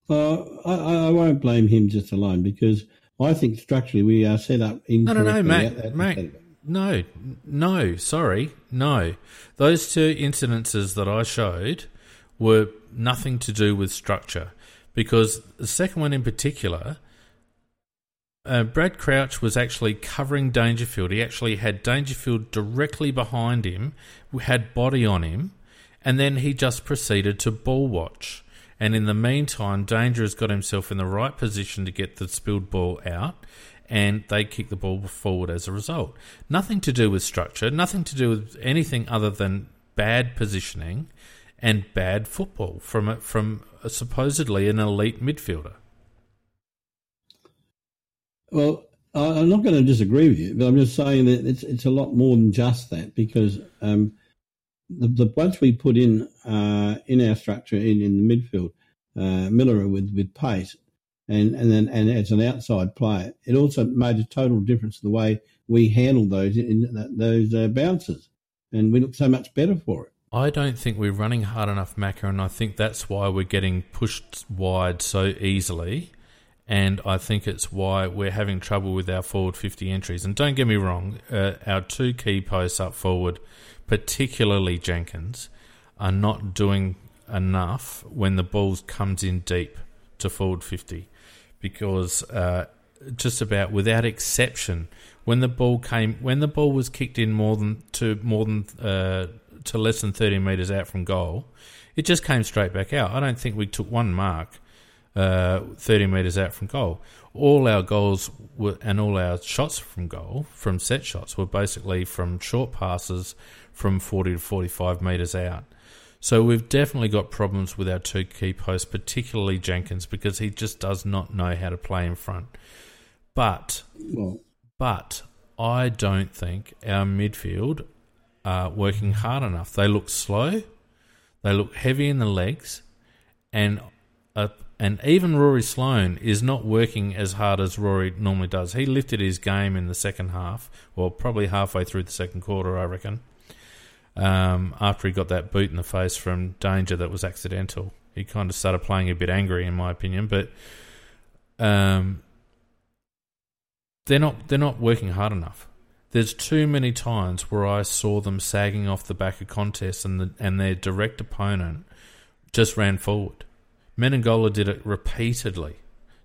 Uh, I, I I won't blame him just alone because I think structurally we are set up No, no, no, Mac, Mac, no, no, sorry, no. Those two incidences that I showed were nothing to do with structure, because the second one in particular, uh, Brad Crouch was actually covering Dangerfield. He actually had Dangerfield directly behind him, had body on him, and then he just proceeded to ball watch. And in the meantime, Danger has got himself in the right position to get the spilled ball out, and they kick the ball forward as a result. Nothing to do with structure, nothing to do with anything other than bad positioning and bad football from a, from a supposedly an elite midfielder. Well, I'm not going to disagree with you, but I'm just saying that it's it's a lot more than just that because um, the, the once we put in uh, in our structure in, in the midfield, uh, Miller with with pace, and and then and as an outside player, it also made a total difference to the way we handled those in that, those uh, bounces, and we looked so much better for it. I don't think we're running hard enough, Macca, and I think that's why we're getting pushed wide so easily. And I think it's why we're having trouble with our forward 50 entries. And don't get me wrong, uh, our two key posts up forward, particularly Jenkins, are not doing enough when the ball comes in deep to forward 50. Because uh, just about without exception, when the ball came, when the ball was kicked in more than to more than uh, to less than 30 metres out from goal, it just came straight back out. I don't think we took one mark uh, 30 metres out from goal. All our goals were, and all our shots from goal, from set shots, were basically from short passes from 40 to 45 metres out. So we've definitely got problems with our two key posts, particularly Jenkins, because he just does not know how to play in front. But Well, but I don't think our midfield are working hard enough. They look slow, they look heavy in the legs, and uh, and even Rory Sloane is not working as hard as Rory normally does. He lifted his game in the second half, well, probably halfway through the second quarter, I reckon. Um, after he got that boot in the face from Danger that was accidental, he kind of started playing a bit angry, in my opinion. But um, they're not they're not working hard enough. There's too many times where I saw them sagging off the back of contests and the, and their direct opponent just ran forward. Menegola did it repeatedly.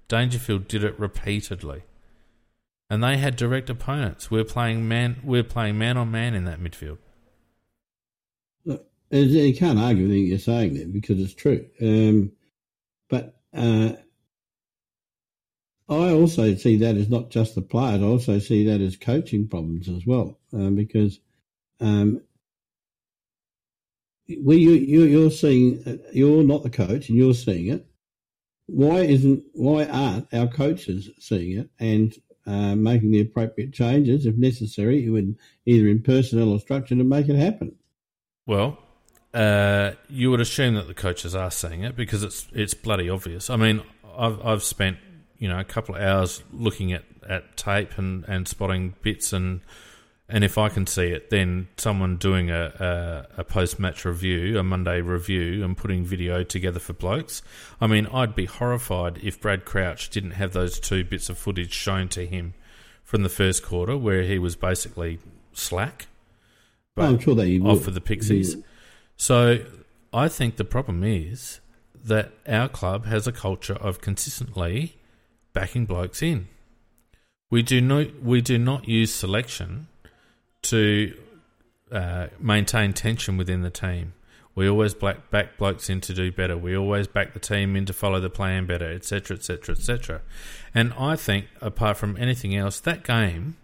Dangerfield did it repeatedly. And they had direct opponents. We're playing man we're playing man on man in that midfield. You can't argue with anything you're saying there because it's true. Um, but uh, I also see that as not just the players. I also see that as coaching problems as well, um, because um, you, you you're seeing uh, you're not the coach and you're seeing it. Why isn't why aren't our coaches seeing it and uh, making the appropriate changes if necessary, in, either in personnel or structure to make it happen? Well, uh, you would assume that the coaches are seeing it because it's it's bloody obvious. I mean, I've I've spent you know a couple of hours looking at, at tape and, and spotting bits and and if I can see it, then someone doing a, a, a post match review, a Monday review, and putting video together for blokes. I mean, I'd be horrified if Brad Crouch didn't have those two bits of footage shown to him from the first quarter where he was basically slack. But I'm sure that he off for the Pixies. So I think the problem is that our club has a culture of consistently backing blokes in. We do not we do not use selection to uh, maintain tension within the team. We always back, back blokes in to do better. We always back the team in to follow the plan better, etc., etc., etc. And I think, apart from anything else, that game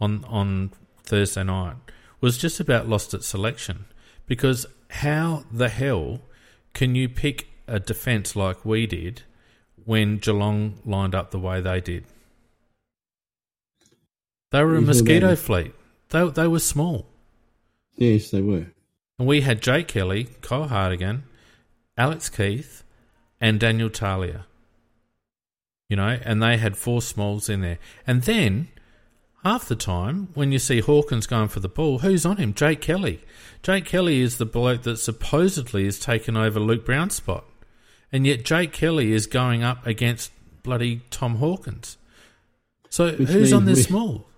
on on Thursday night was just about lost at selection. Because how the hell can you pick a defence like we did when Geelong lined up the way they did? They were a mosquito fleet. They they were small. Yes, they were. And we had Jake Kelly, Kyle Hartigan, Alex Keath, and Daniel Talia. You know, and they had four smalls in there. And then half the time when you see Hawkins going for the ball, who's on him? Jake Kelly. Jake Kelly is the bloke that supposedly has taken over Luke Brown's spot. And yet Jake Kelly is going up against bloody Tom Hawkins. So Which who's on this we, small?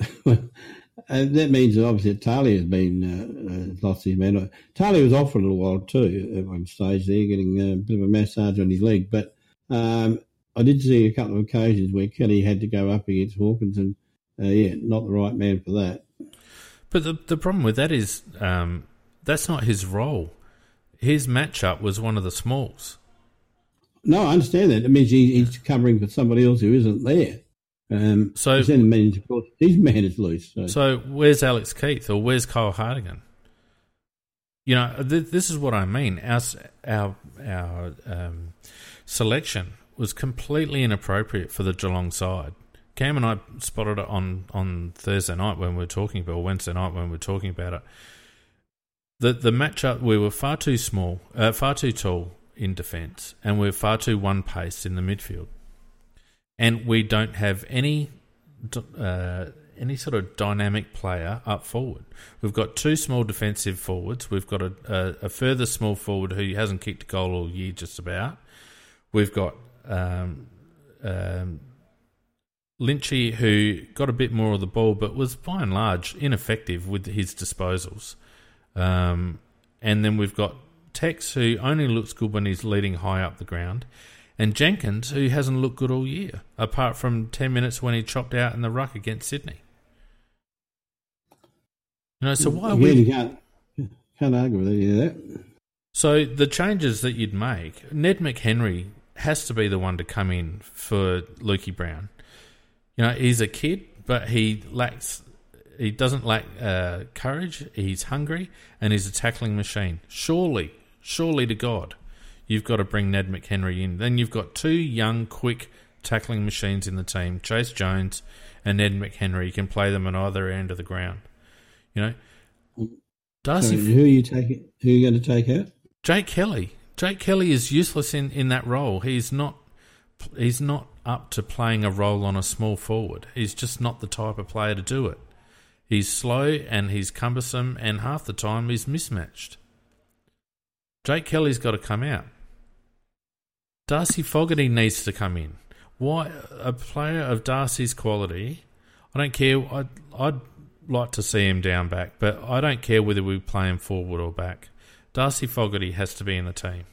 (laughs) and that means that obviously Talia has been uh, uh, lost his man. Talia was off for a little while too at one stage there, getting a bit of a massage on his leg. But um, I did see a couple of occasions where Kelly had to go up against Hawkins, and uh, yeah, not the right man for that. But the the problem with that is um, that's not his role. His matchup was one of the smalls. No, I understand that. It means he, he's covering for somebody else who isn't there. Um, so his man, of course, his man is loose. So. so. where's Alex Keath or where's Kyle Hartigan? You know, th- this is what I mean. Our our our um, selection was completely inappropriate for the Geelong side. Cam and I spotted it on, on Thursday night when we were talking about, or Wednesday night when we were talking about it. The the matchup we were far too small, uh, far too tall in defence, and we we're far too one paced in the midfield, and we don't have any uh, any sort of dynamic player up forward. We've got two small defensive forwards. We've got a, a, a further small forward who hasn't kicked a goal all year, just about. We've got um, um, Lynchy, who got a bit more of the ball, but was by and large ineffective with his disposals. Um, and then we've got Tex, who only looks good when he's leading high up the ground, and Jenkins, who hasn't looked good all year, apart from 10 minutes when he chopped out in the ruck against Sydney. You know, so why we can't, can't argue with any of that. So the changes that you'd make, Ned McHenry has to be the one to come in for Lukey Brown. You know, he's a kid, but he lacks. He doesn't lack uh, courage. He's hungry, and he's a tackling machine. Surely, surely to God, you've got to bring Ned McHenry in. Then you've got two young, quick tackling machines in the team: Chayce Jones and Ned McHenry. You can play them on either end of the ground. You know, Darcy. So who are you taking? Who are you going to take out? Jake Kelly. Jake Kelly is useless in, in that role. He's not he's not up to playing a role on a small forward. He's just not the type of player to do it. He's slow and he's cumbersome, and half the time he's mismatched. Jake Kelly's got to come out. Darcy Fogarty needs to come in. Why a player of Darcy's quality? I don't care. I'd, I'd like to see him down back, but I don't care whether we play him forward or back. Darcy Fogarty has to be in the team.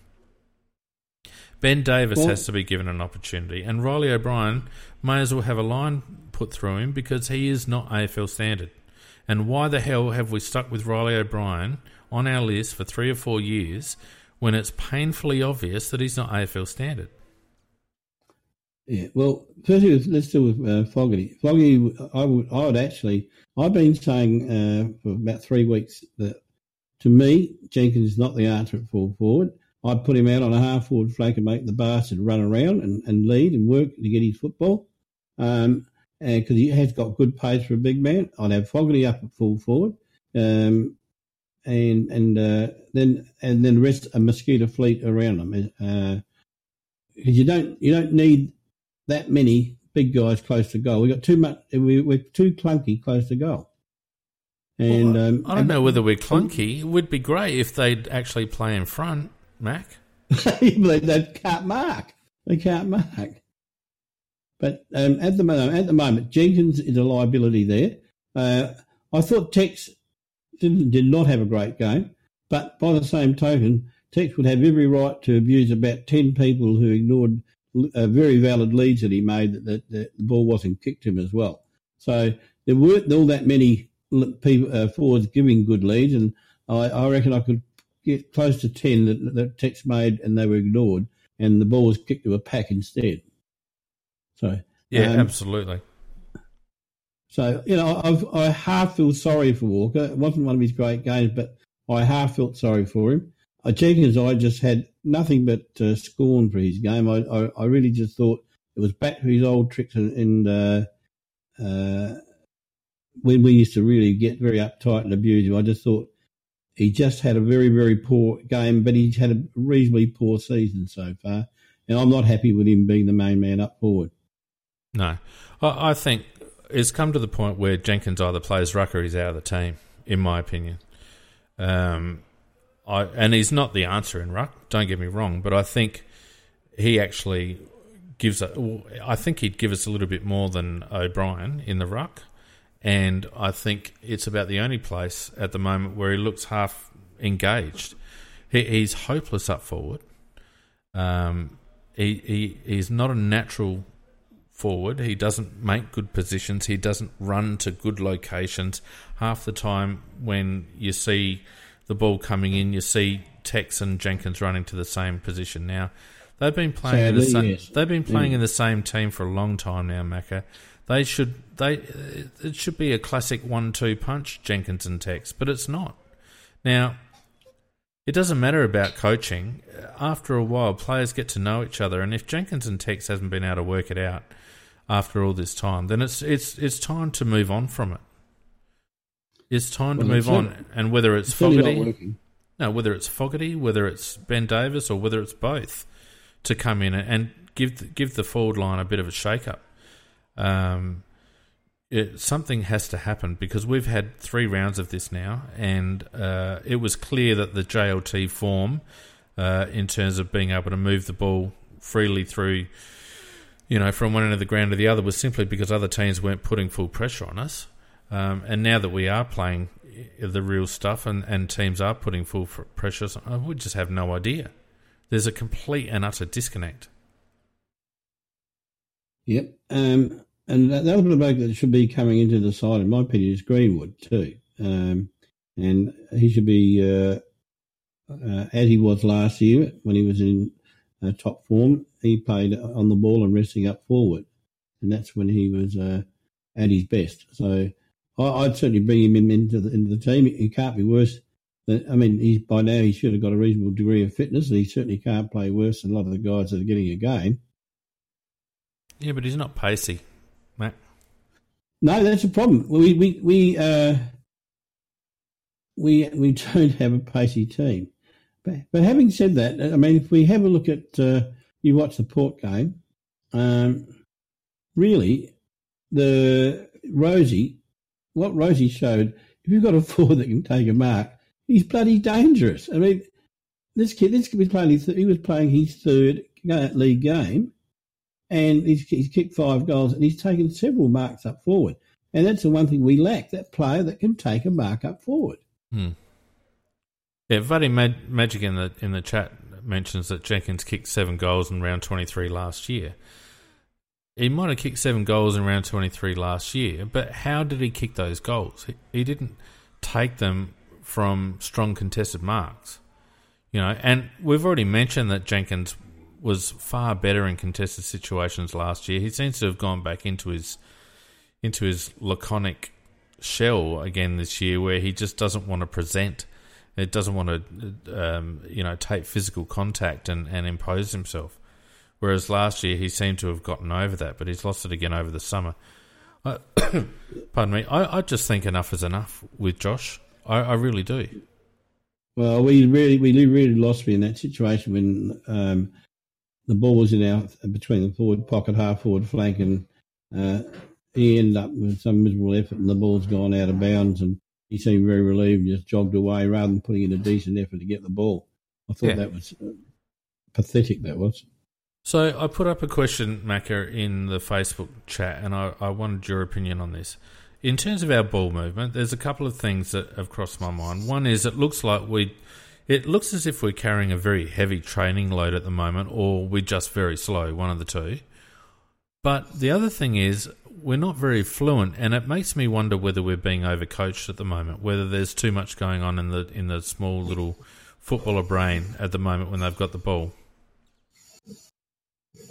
Ben Davis well, has to be given an opportunity, and Reilly O'Brien may as well have a line put through him because he is not AFL standard. And why the hell have we stuck with Reilly O'Brien on our list for three or four years when it's painfully obvious that he's not AFL standard? Yeah, well, firstly, let's deal with uh, Fogarty. Fogarty, I would, I would actually, I've been saying uh, for about three weeks that to me, Jenkins is not the answer at full forward. I'd put him out on a half forward flank and make the bastard run around and, and lead and work to get his football. Um, because he has got good pace for a big man. I'd have Fogarty up at full forward. Um, and and uh, then and then rest a mosquito fleet around them. Because uh, you don't you don't need that many big guys close to goal. We got too much. We, we're too clunky close to goal. And well, um, I don't know whether we're clunky. It would be great if they'd actually play in front, Mac. (laughs) they can't mark. They can't mark. But um, at the moment, at the moment, Jenkins is a liability there. Uh, I thought Tex did, did not have a great game, but by the same token, Tex would have every right to abuse about ten people who ignored uh, very valid leads that he made that, that, that, the ball wasn't kicked him as well. So there weren't all that many people uh, forwards giving good leads, and I, I, reckon I could get close to ten that, that Tex made and they were ignored, and the ball was kicked to a pack instead. So yeah, um, absolutely. So you know, I've, I half feel sorry for Walker. It wasn't one of his great games, but I half felt sorry for him. I Jenkins, I just had nothing but uh, scorn for his game. I, I, I really just thought it was back to his old tricks, and, and uh, uh, when we used to really get very uptight and abuse him, I just thought he just had a very very poor game, but he's had a reasonably poor season so far, and I'm not happy with him being the main man up forward. No, I, think it's come to the point where Jenkins either plays ruck or he's out of the team, in my opinion. Um, I and he's not the answer in ruck. Don't get me wrong, but I think he actually gives. A, I think he'd give us a little bit more than O'Brien in the ruck, and I think it's about the only place at the moment where he looks half engaged. He, he's hopeless up forward. Um, he, he he's not a natural forward. He doesn't make good positions. He doesn't run to good locations. Half the time, when you see the ball coming in, you see Tex and Jenkins running to the same position. Now, they've been playing. Sadly, in the same, yes. They've been playing yeah. in the same team for a long time now, Macca. They should they it should be a classic one-two punch, Jenkins and Tex, but it's not. Now, it doesn't matter about coaching. After a while, players get to know each other, and if Jenkins and Tex hasn't been able to work it out, after all this time, then it's it's it's time to move on from it. It's time well, to move on, and whether it's, it's Fogarty, no, whether it's Fogarty, whether it's Ben Davis, or whether it's both, to come in and give give the forward line a bit of a shake up. Um, it, something has to happen because we've had three rounds of this now, and uh, it was clear that the JLT form, uh, in terms of being able to move the ball freely through you know, from one end of the ground to the other was simply because other teams weren't putting full pressure on us. Um, and now that we are playing the real stuff and, and teams are putting full pressure, on, we just have no idea. There's a complete and utter disconnect. Yep. Um, and the other bloke that should be coming into the side, in my opinion, is Greenwood too. Um, and he should be, uh, uh, as he was last year when he was in uh, top form, he played on the ball and resting up forward, and that's when he was uh, at his best. So I, would certainly bring him in, into the into the team. He can't be worse. I mean, he's by now he should have got a reasonable degree of fitness. He certainly can't play worse than a lot of the guys that are getting a game. Yeah, but he's not pacey, No, that's a problem. We we we uh, we we don't have a pacey team. But, but having said that, I mean, if we have a look at uh, you watch the Port game, um, really, the Rozee, what Rozee showed, if you've got a (laughs) forward that can take a mark, he's bloody dangerous. I mean, this kid, this kid was playing his, he was playing his third league game, and he's, he's kicked five goals, and he's taken several marks up forward. And that's the one thing we lack: that player that can take a mark up forward. Hmm. Yeah, Vadi Mag- Magic in the in the chat mentions that Jenkins kicked seven goals in round 23 last year. He might have kicked seven goals in round 23 last year, but how did he kick those goals? He, he didn't take them from strong contested marks. You know, and we've already mentioned that Jenkins was far better in contested situations last year. He seems to have gone back into his into his laconic shell again this year, where he just doesn't want to present it doesn't want to, um, you know, take physical contact and, and impose himself. Whereas last year he seemed to have gotten over that, but he's lost it again over the summer. I, (coughs) pardon me. I, I, just think enough is enough with Josh. I, I really do. Well, we really we really lost me in that situation when um, the ball was in our between the forward pocket, half forward flank, and uh, he ended up with some miserable effort, and the ball's gone out of bounds, and he seemed very relieved, just jogged away rather than putting in a decent effort to get the ball. I thought yeah. that was uh, pathetic. That was. So I put up a question, Macca, in the Facebook chat, and I, I wanted your opinion on this. In terms of our ball movement, there's a couple of things that have crossed my mind. One is it looks like we, it looks as if we're carrying a very heavy training load at the moment, or we're just very slow, one of the two. But the other thing is we're not very fluent, and it makes me wonder whether we're being overcoached at the moment, whether there's too much going on in the in the small little footballer brain at the moment when they've got the ball.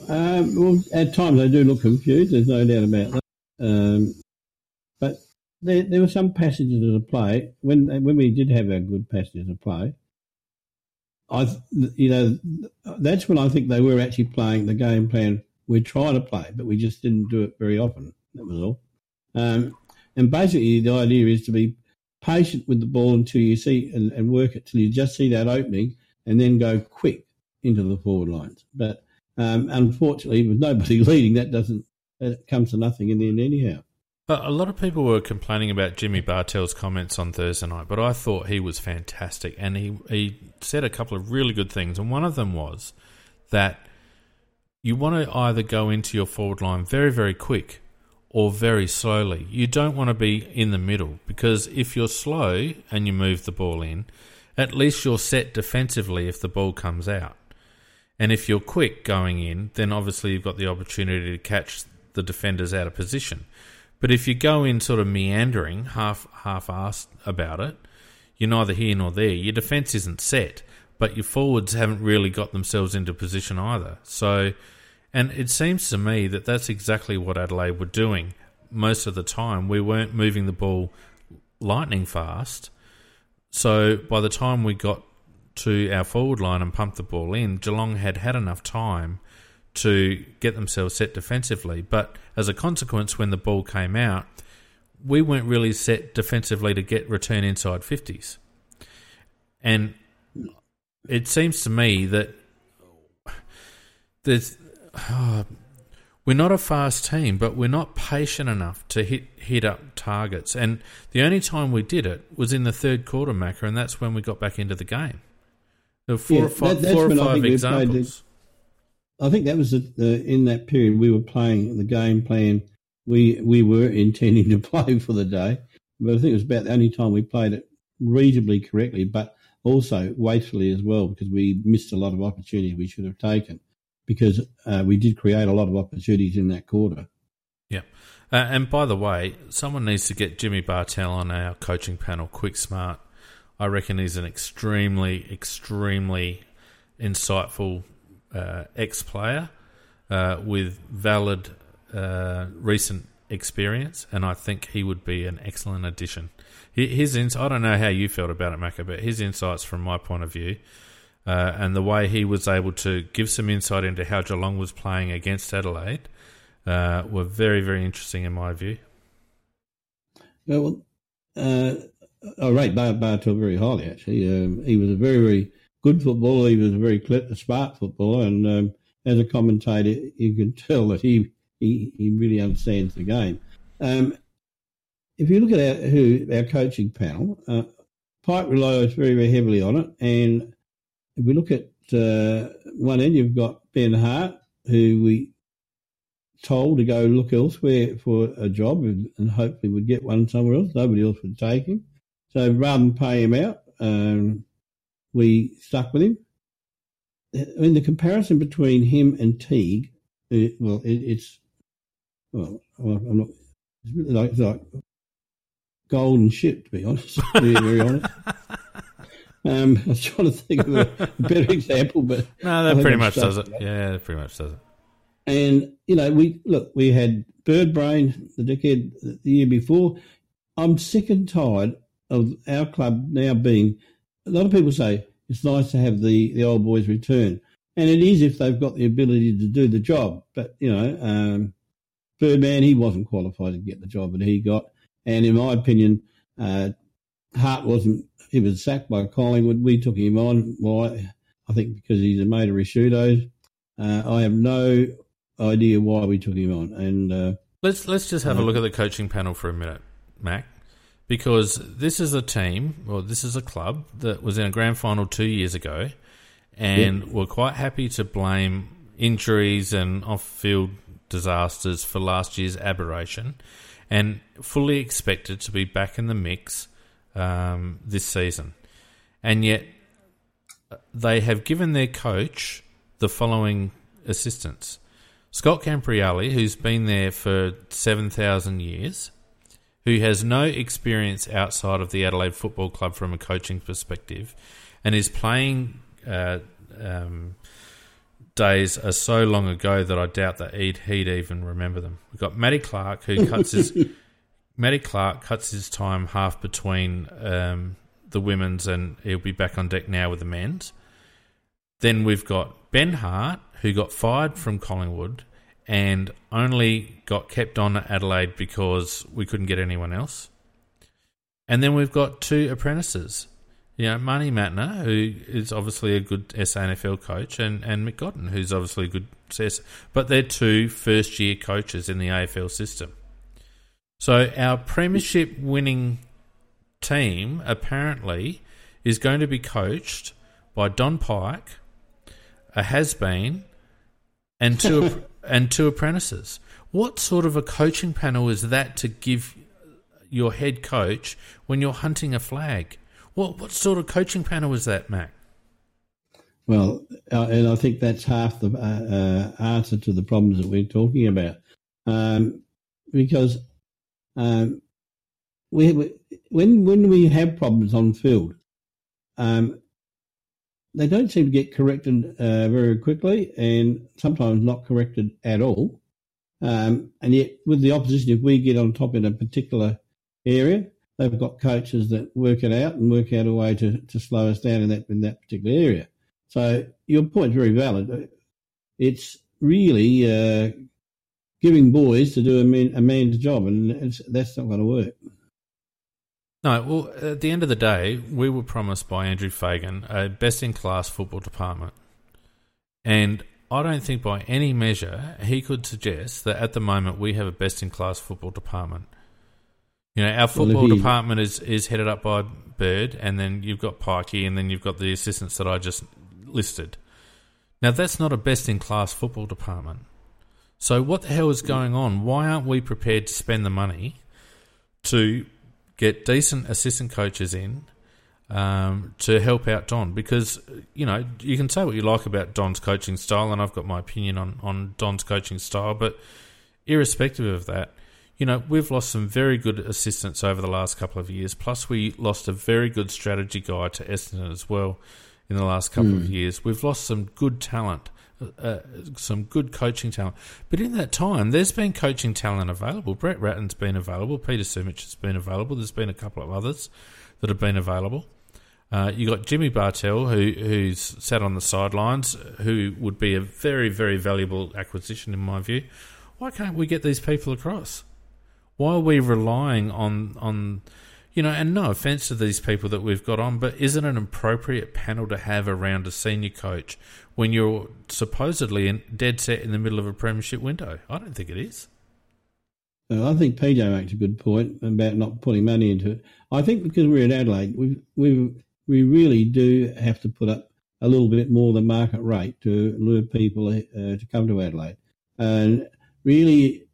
Um, well, at times they do look confused. There's no doubt about that. Um, but there, there were some passages of the play when when we did have our good passages of play. I, you know, that's when I think they were actually playing the game plan we're trying to play, but we just didn't do it very often. That was all. Um, and basically, the idea is to be patient with the ball until you see and, and work it till you just see that opening, and then go quick into the forward lines. But um, unfortunately, with nobody (laughs) leading, that doesn't it comes to nothing in the end anyhow. A lot of people were complaining about Jimmy Bartel's comments on Thursday night, but I thought he was fantastic, and he he said a couple of really good things, and one of them was that you want to either go into your forward line very very quick or very slowly. You don't want to be in the middle because if you're slow and you move the ball in, at least you're set defensively if the ball comes out. And if you're quick going in, then obviously you've got the opportunity to catch the defenders out of position. But if you go in sort of meandering, half half assed about it, you're neither here nor there. Your defence isn't set, but your forwards haven't really got themselves into position either. So, and it seems to me that that's exactly what Adelaide were doing most of the time. We weren't moving the ball lightning fast. So by the time we got to our forward line and pumped the ball in, Geelong had had enough time to get themselves set defensively. But as a consequence, when the ball came out, we weren't really set defensively to get return inside 50s. And it seems to me that there's. Uh, we're not a fast team, but we're not patient enough to hit hit up targets. And the only time we did it was in the third quarter, Macca, and that's when we got back into the game. There were four yeah, or five, that, four or five examples. I think that was the, the, in that period we were playing the game plan we we were (laughs) intending to play for the day, but I think it was about the only time we played it reasonably correctly, but also wastefully as well because we missed a lot of opportunities we should have taken because uh, we did create a lot of opportunities in that quarter. Yeah. Uh, and by the way, someone needs to get Jimmy Bartel on our coaching panel, quick smart. I reckon he's an extremely, extremely insightful uh, ex player uh, with valid uh, recent experience, and I think he would be an excellent addition. His ins- I don't know how you felt about it, Macca, but his insights from my point of view, uh, and the way he was able to give some insight into how Geelong was playing against Adelaide, uh, were very, very interesting in my view. Well, uh, I rate Bartel very highly. Actually, um, he was a very, very good footballer. He was a very smart footballer, and um, as a commentator, you can (laughs) tell that he he, he really understands the game. Um, if you look at our, who our coaching panel, uh, Pyke relies very, very heavily on it. And if we look at uh, one end, you've got Ben Hart, who we told to go look elsewhere for a job and, and hopefully would get one somewhere else. Nobody else would take him. So rather than pay him out, um, we stuck with him. I mean, the comparison between him and Teague, it, well, it, it's well, I'm not. It's really like, it's like golden ship, to be honest. To be very honest. (laughs) Um, I was trying to think of a, better example, but (laughs) no, that pretty much does it. Yeah, that pretty much does it. And you know, we look, we had Bird Brain the decade the year before. I'm sick and tired of our club now being. A lot of people say it's nice to have the the old boys return, and it is if they've got the ability to do the job. But you know, um, Birdman, he wasn't qualified to get the job that he got. And in my opinion, uh, Hart wasn't he was sacked by Collingwood. We took him on. Why? I think because he's a mate of Ricciuto's. Uh, I have no idea why we took him on. And uh, let's let's just have a look at the coaching panel for a minute, Mac, because this is a team, or this is a club that was in a grand final two years ago, and yeah. were quite happy to blame injuries and off-field disasters for last year's aberration, and fully expected to be back in the mix um, this season, and yet they have given their coach the following assistance. Scott Camporeale, who's been there for 7,000 years, who has no experience outside of the Adelaide Football Club from a coaching perspective, and is playing uh, um, days are so long ago that I doubt that he'd, he'd even remember them. We've got Matty Clarke, who cuts his (laughs) Matty Clarke cuts his time half between um, the women's, and he'll be back on deck now with the men's. Then we've got Ben Hart, who got fired from Collingwood and only got kept on at Adelaide because we couldn't get anyone else. And then we've got two apprentices. You know, Marty Mattner, who is obviously a good SANFL coach, and, and Mick Godden, who's obviously a good CS. But they're two first year coaches in the AFL system. So our premiership winning team apparently is going to be coached by Don Pyke, a has been, and two and two apprentices. What sort of a coaching panel is that to give your head coach when you're hunting a flag? What what sort of coaching panel is that, Mac? Well, uh, and I think that's half the uh, uh, answer to the problems that we're talking about, um, because um, we, we, when when we have problems on field, um, they don't seem to get corrected uh, very quickly, and sometimes not corrected at all. Um, and yet, with the opposition, if we get on top in a particular area, they've got coaches that work it out and work out a way to, to slow us down in that in that particular area. So your point is very valid. It's really uh, giving boys to do a, man, a man's job, and that's not going to work. No, well, at the end of the day, we were promised by Andrew Fagan a best in class football department. And I don't think by any measure he could suggest that at the moment we have a best in class football department. You know, our football well, he, department is, is headed up by Bird, and then you've got Pikey, and then you've got the assistants that I just listed. Now, that's not a best in class football department. So, what the hell is going on? Why aren't we prepared to spend the money to get decent assistant coaches in um, to help out Don because you know you can say what you like about Don's coaching style, and I've got my opinion on on Don's coaching style, but irrespective of that, you know we've lost some very good assistants over the last couple of years. Plus, we lost a very good strategy guy to Essendon as well in the last couple mm. of hmm. years. We've lost some good talent. Uh, some good coaching talent. But in that time, there's been coaching talent available. Brett Ratten's been available. Peter Sumich has been available. There's been a couple of others that have been available. Uh, you got Jimmy Bartel, who who's sat on the sidelines, who would be a very very valuable acquisition in my view. Why can't we get these people across? Why are we relying on on you know, and no offense to these people that we've got on, but isn't an appropriate panel to have around a senior coach when you're supposedly in, dead set in the middle of a premiership window? I don't think it is. Well, I think PJ makes a good point about not putting money into it. I think because we're in Adelaide, we we we really do have to put up a little bit more than market rate to lure people uh, to come to Adelaide, and really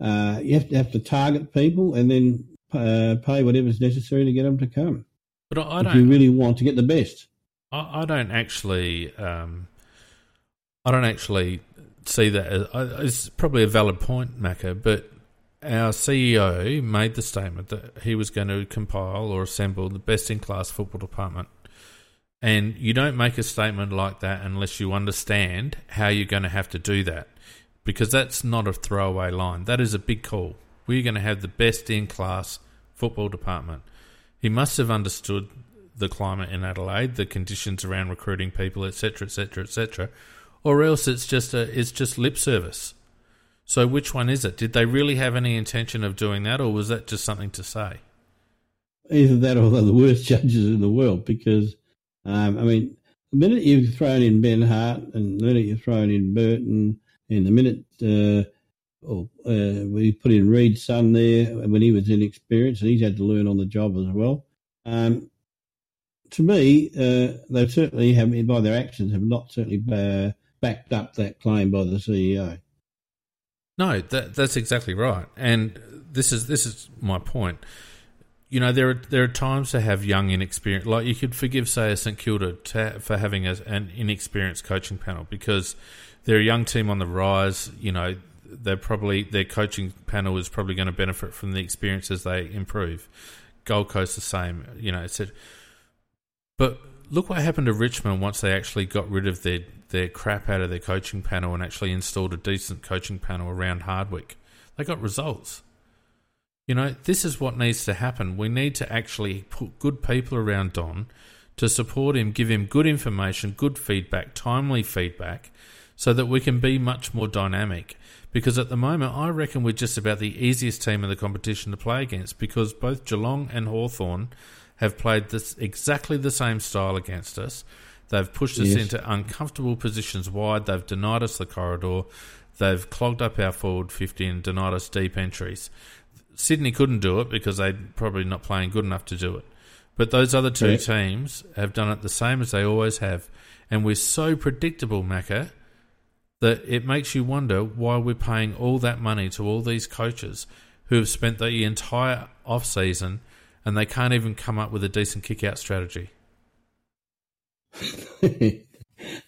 uh, you have to have to target people and then uh, pay whatever's necessary to get them to come. But I, I don't. You really want to get the best. I, I don't actually. Um, I don't actually see that. As, it's probably a valid point, Macca, but our CEO made the statement that he was going to compile or assemble the best in class football department. And you don't make a statement like that unless you understand how you're going to have to do that. Because that's not a throwaway line. That is a big call. We're going to have the best in class football department. He must have understood the climate in Adelaide, the conditions around recruiting people, etc., etc., etc., or else it's just a it's just lip service. So which one is it? Did they really have any intention of doing that, or was that just something to say? either that or they're the worst (laughs) judges in the world because, um, I mean, the minute you've thrown in Ben Hart and the minute you've thrown in Burton and the minute uh, uh, we put in Reed's son there when he was inexperienced and he's had to learn on the job as well. Um, to me, uh, they certainly have, by their actions, have not certainly uh, backed up that claim by the CEO. No, that, that's exactly right, and this is this is my point. You know, there are there are times to have young, inexperienced. Like you could forgive, say, a St Kilda to, for having a, an inexperienced coaching panel because they're a young team on the rise. You know, they're probably their coaching panel is probably going to benefit from the experience as they improve. Gold Coast the same. You know, it's a, but look what happened to Richmond once they actually got rid of their their crap out of their coaching panel and actually installed a decent coaching panel around Hardwick. They got results. You know, this is what needs to happen. We need to actually put good people around Don to support him, give him good information, good feedback, timely feedback, so that we can be much more dynamic. Because at the moment, I reckon we're just about the easiest team in the competition to play against because both Geelong and Hawthorn have played this exactly the same style against us. They've pushed us yes. into uncomfortable positions wide. They've denied us the corridor. They've clogged up our forward 50 and denied us deep entries. Sydney couldn't do it because they're probably not playing good enough to do it. But those other two yeah. teams have done it the same as they always have. And we're so predictable, Macca, that it makes you wonder why we're paying all that money to all these coaches who have spent the entire off season and they can't even come up with a decent kick out strategy. (laughs) yeah,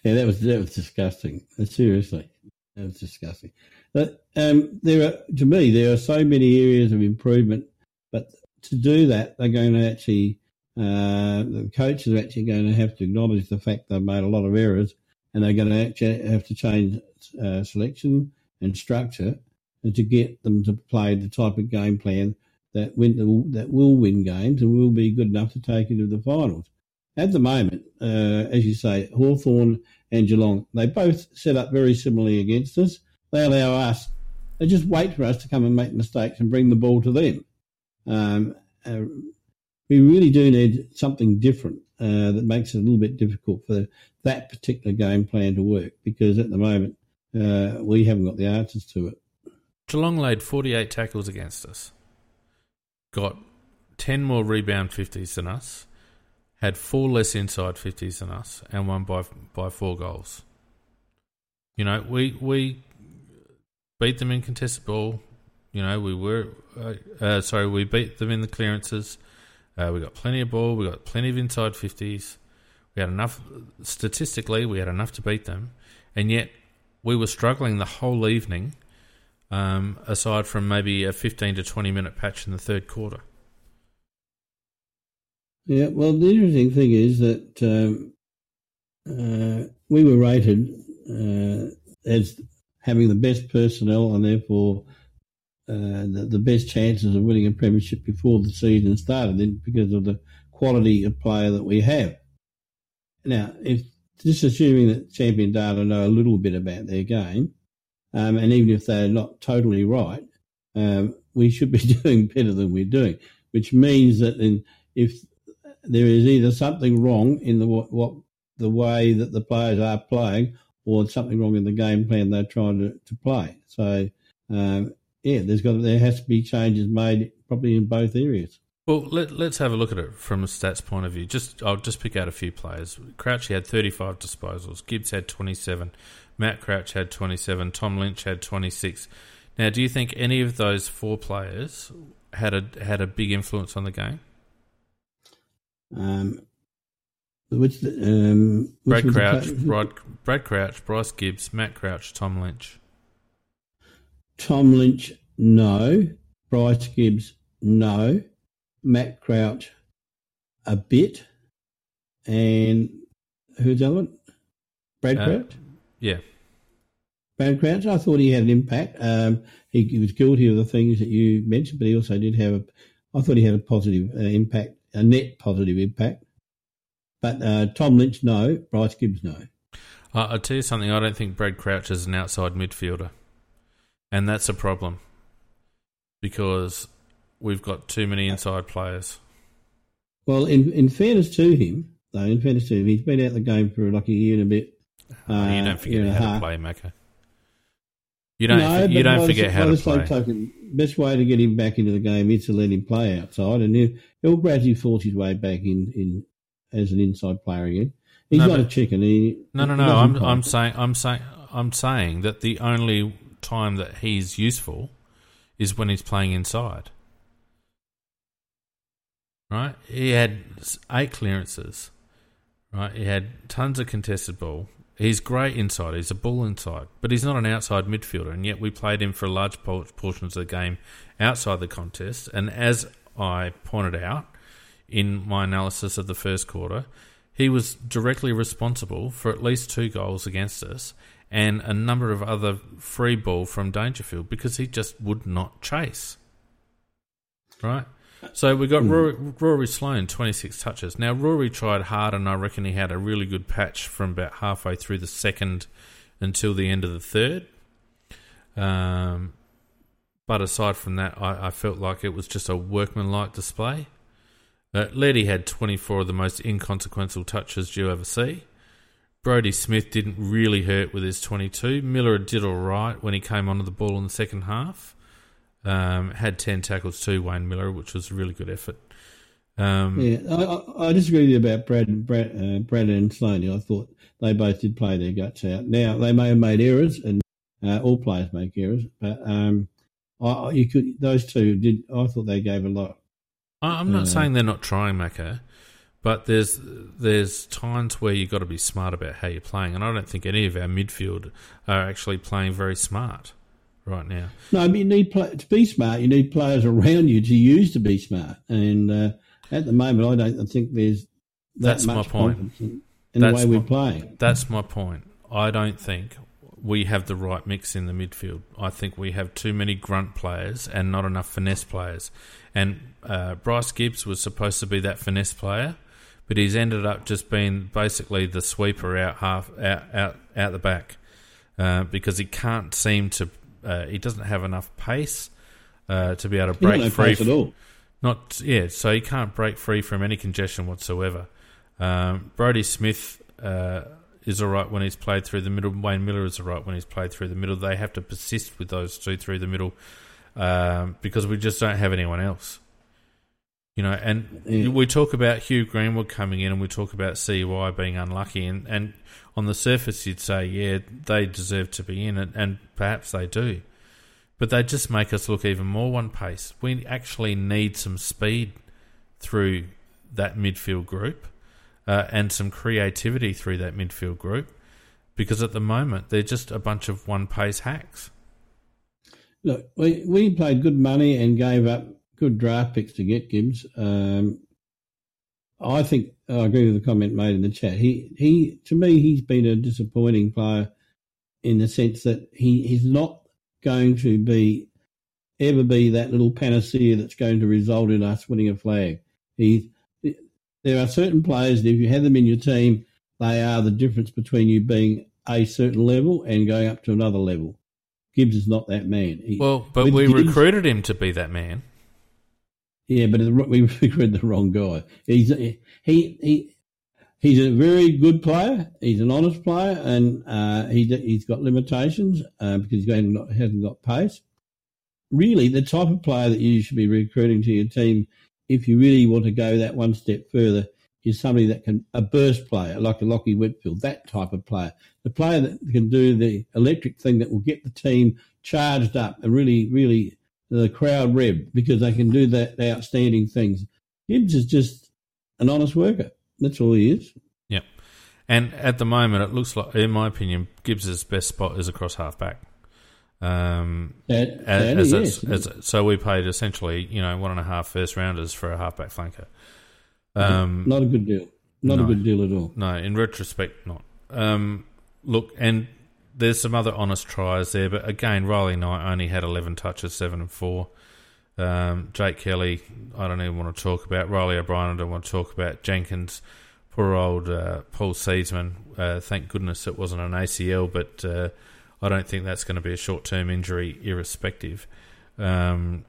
that was that was disgusting. Seriously, that was disgusting. But um, there are, to me, there are so many areas of improvement. But to do that, they're going to actually, uh, the coaches are actually going to have to acknowledge the fact they've made a lot of errors, and they're going to actually have to change uh, selection and structure, to get them to play the type of game plan that win that will win games and will be good enough to take into the finals. At the moment, uh, as you say, Hawthorn and Geelong, they both set up very similarly against us. They allow us, they just wait for us to come and make mistakes and bring the ball to them. Um, uh, we really do need something different uh, that makes it a little bit difficult for that particular game plan to work because at the moment uh, we haven't got the answers to it. Geelong laid 48 tackles against us got 10 more rebound 50s than us, had four less inside 50s than us, and won by by four goals. You know, we we beat them in contested ball. You know, we were uh, uh, sorry, we beat them in the clearances. Uh, we got plenty of ball. We got plenty of inside 50s. We had enough statistically. We had enough to beat them, and yet we were struggling the whole evening um, aside from maybe a 15 to 20 minute patch in the third quarter. Yeah, well, the interesting thing is that um, uh, we were rated uh, as having the best personnel and therefore the, the, best chances of winning a premiership before the season started because of the quality of player that we have. Now, if just assuming that Champion Data know a little bit about their game, um, and even if they're not totally right, um, we should be (laughs) doing better than we're doing, which means that then if there is either something wrong in the what, what the way that the players are playing, or something wrong in the game plan they're trying to, to play. So um, yeah, there's got there has to be changes made probably in both areas. Well, let, us have a look at it from a stats point of view. Just I'll just pick out a few players. Crouchy had 35 disposals. Gibbs had 27. Matt Crouch had 27. Tom Lynch had 26. Now, do you think any of those four players had a had a big influence on the game? Um, which um, which Brad Crouch, Brad, Brad Crouch, Bryce Gibbs, Matt Crouch, Tom Lynch. Tom Lynch, no. Bryce Gibbs, no. Matt Crouch, a bit. And who's the other one? Brad uh, Crouch? Yeah. Brad Crouch, I thought he had an impact. Um, he, he, was guilty of the things that you mentioned, but he also did have a, I thought he had a positive uh, impact, a net positive impact. But uh, Tom Lynch, no. Bryce Gibbs, no. I'll tell you something, I don't think Brad Crouch is an outside midfielder. And that's a problem because we've got too many inside players. Well, in in fairness to him, though, in fairness to him, he's been out of the game for like a year and a bit. Uh, you don't forget how to play, Macca. You don't. No, you don't forget how to play. Token, best way to get him back into the game is to let him play outside, and he'll, he'll gradually force his way back in, in as an inside player again. He's No, not a chicken. He, No, no, no. I'm. I'm saying, I'm saying, I'm saying that the only time that he's useful is when he's playing inside. Right? He had eight clearances. Right? He had tons of contested ball. He's great inside. He's a ball inside, but he's not an outside midfielder. And yet we played him for large por- portions of the game outside the contest. And as I pointed out in my analysis of the first quarter, he was directly responsible for at least two goals against us and a number of other free ball from Dangerfield because he just would not chase. Right? So we got Rory, Rory Sloane, 26 touches. Now, Rory tried hard, and I reckon he had a really good patch from about halfway through the second until the end of the third. Um, but aside from that, I, I felt like it was just a workmanlike display. Uh, Letty had 24 of the most inconsequential touches you ever see. Brodie Smith didn't really hurt with his 22. Milera did all right when he came onto the ball in the second half. Um, had 10 tackles too, Wayne Milera, which was a really good effort. Um, Yeah, I, I, disagree with you about Brad, Brad, uh, Brad and Slaney. I thought they both did play their guts out. Now they may have made errors, and uh, all players make errors, but um, I, you could those two did. I thought they gave a lot. I'm not Uh, saying they're not trying, Macca, but there's there's times where you've got to be smart about how you're playing, and I don't think any of our midfield are actually playing very smart right now. No, I mean, you need play, to be smart. You need players around you to use to be smart, and uh, at the moment, I don't think there's that That's my point. in, in the way we're my- playing. That's my point. I don't think we have the right mix in the midfield. I think we have too many grunt players and not enough finesse players. And uh, Bryce Gibbs was supposed to be that finesse player, but he's ended up just being basically the sweeper out half out out, out the back uh, because he can't seem to. Uh, he doesn't have enough pace uh, to be able to break free. pace at all. Not yeah, so he can't break free from any congestion whatsoever. Um, Brodie Smith uh, is all right when he's played through the middle. Wayne Milera is all right when he's played through the middle. They have to persist with those two through the middle um, because we just don't have anyone else. You know, and Yeah. we talk about Hugh Greenwood coming in, and we talk about CY being unlucky, and, and on the surface you'd say, yeah, they deserve to be in, and, and perhaps they do but they just make us look even more one pace. We actually need some speed through that midfield group uh, and some creativity through that midfield group because at the moment they're just a bunch of one pace hacks. Look, we, we paid good money and gave up good draft picks to get Gibbs. Um, I think I agree with the comment made in the chat. He he to me he's been a disappointing player in the sense that he he's not going to be ever be that little panacea that's going to result in us winning a flag. He there are certain players that if you have them in your team, they are the difference between you being a certain level and going up to another level. Gibbs is not that man. He, Well, but we Gibbs- recruited him to be that man. Yeah, but (laughs) we recruited the wrong guy. He's he he he's a very good player. He's an honest player, and uh, he he's got limitations uh, because he hasn't got, hasn't got pace. Really, the type of player that you should be recruiting to your team, if you really want to go that one step further, is somebody that can a burst player like a Lachie Whitfield, that type of player, the player that can do the electric thing that will get the team charged up and really, really the crowd rev because they can do that outstanding things. Gibbs is just an honest worker. That's all he is. Yep. And at the moment, it looks like, in my opinion, Gibbs's best spot is across half back. Um, That, as, that as, is, as, so we paid essentially, you know, one and a half first rounders for a halfback flanker. Um, not a good deal. Not no. a good deal at all. no, in retrospect, not. Um, look, and there's some other honest tries there, but again, Riley Knight only had 11 touches, seven and four. Um, Jake Kelly, I don't even want to talk about. Reilly O'Brien, I don't want to talk about. Jenkins, poor old uh, Paul Seedsman. Uh, thank goodness it wasn't an ACL, but uh, I don't think that's going to be a short term injury, irrespective. Um,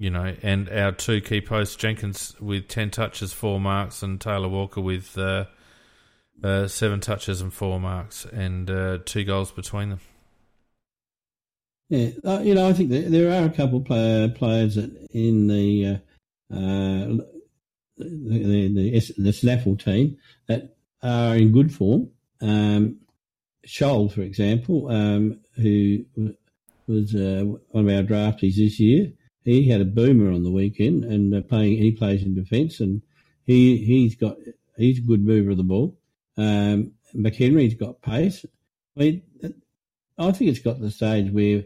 You know, and our two key posts, Jenkins with 10 touches, four marks, and Taylor Walker with uh, seven touches and four marks, and uh, two goals between them. Yeah, uh, you know, I think there are a couple of player, players in the uh, uh, the, the, the SANFL team that are in good form. Um, Sholl, for example, um, who was one of our draftees this year, he had a boomer on the weekend and playing. He plays in defence and he he's got he's a good mover of the ball. Um, McHenry's got pace. I mean, I think it's got to the stage where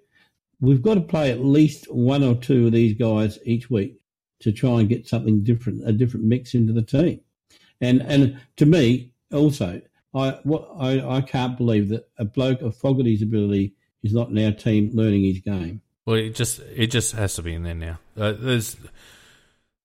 we've got to play at least one or two of these guys each week to try and get something different, a different mix into the team. And and to me, also, I what I, I can't believe that a bloke of Fogarty's ability is not in our team learning his game. Well, it just it just has to be in there now. Uh, there's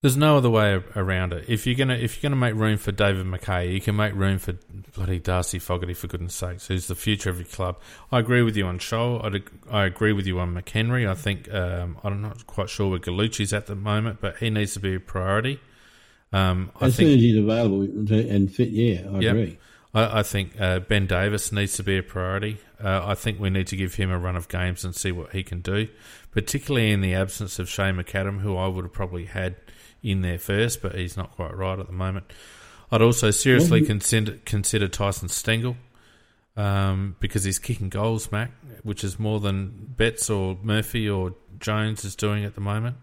there's no other way around it. If you're gonna if you're gonna make room for David Mackay, you can make room for bloody Darcy Fogarty for goodness sakes, who's the future of your club. I agree with you on Sholl. I I agree with you on McHenry. I think um, I'm not quite sure where Gallucci's at the moment, but he needs to be a priority. Um, as think, soon as he's available and fit, yeah, I yep. agree. I, I think uh, Ben Davis needs to be a priority. Uh, I think we need to give him a run of games and see what he can do, particularly in the absence of Shane McAdam, who I would have probably had in there first, but he's not quite right at the moment. I'd also seriously mm-hmm. consider, consider Tyson Stengel um, because he's kicking goals, Mac, which is more than Betts or Murphy or Jones is doing at the moment.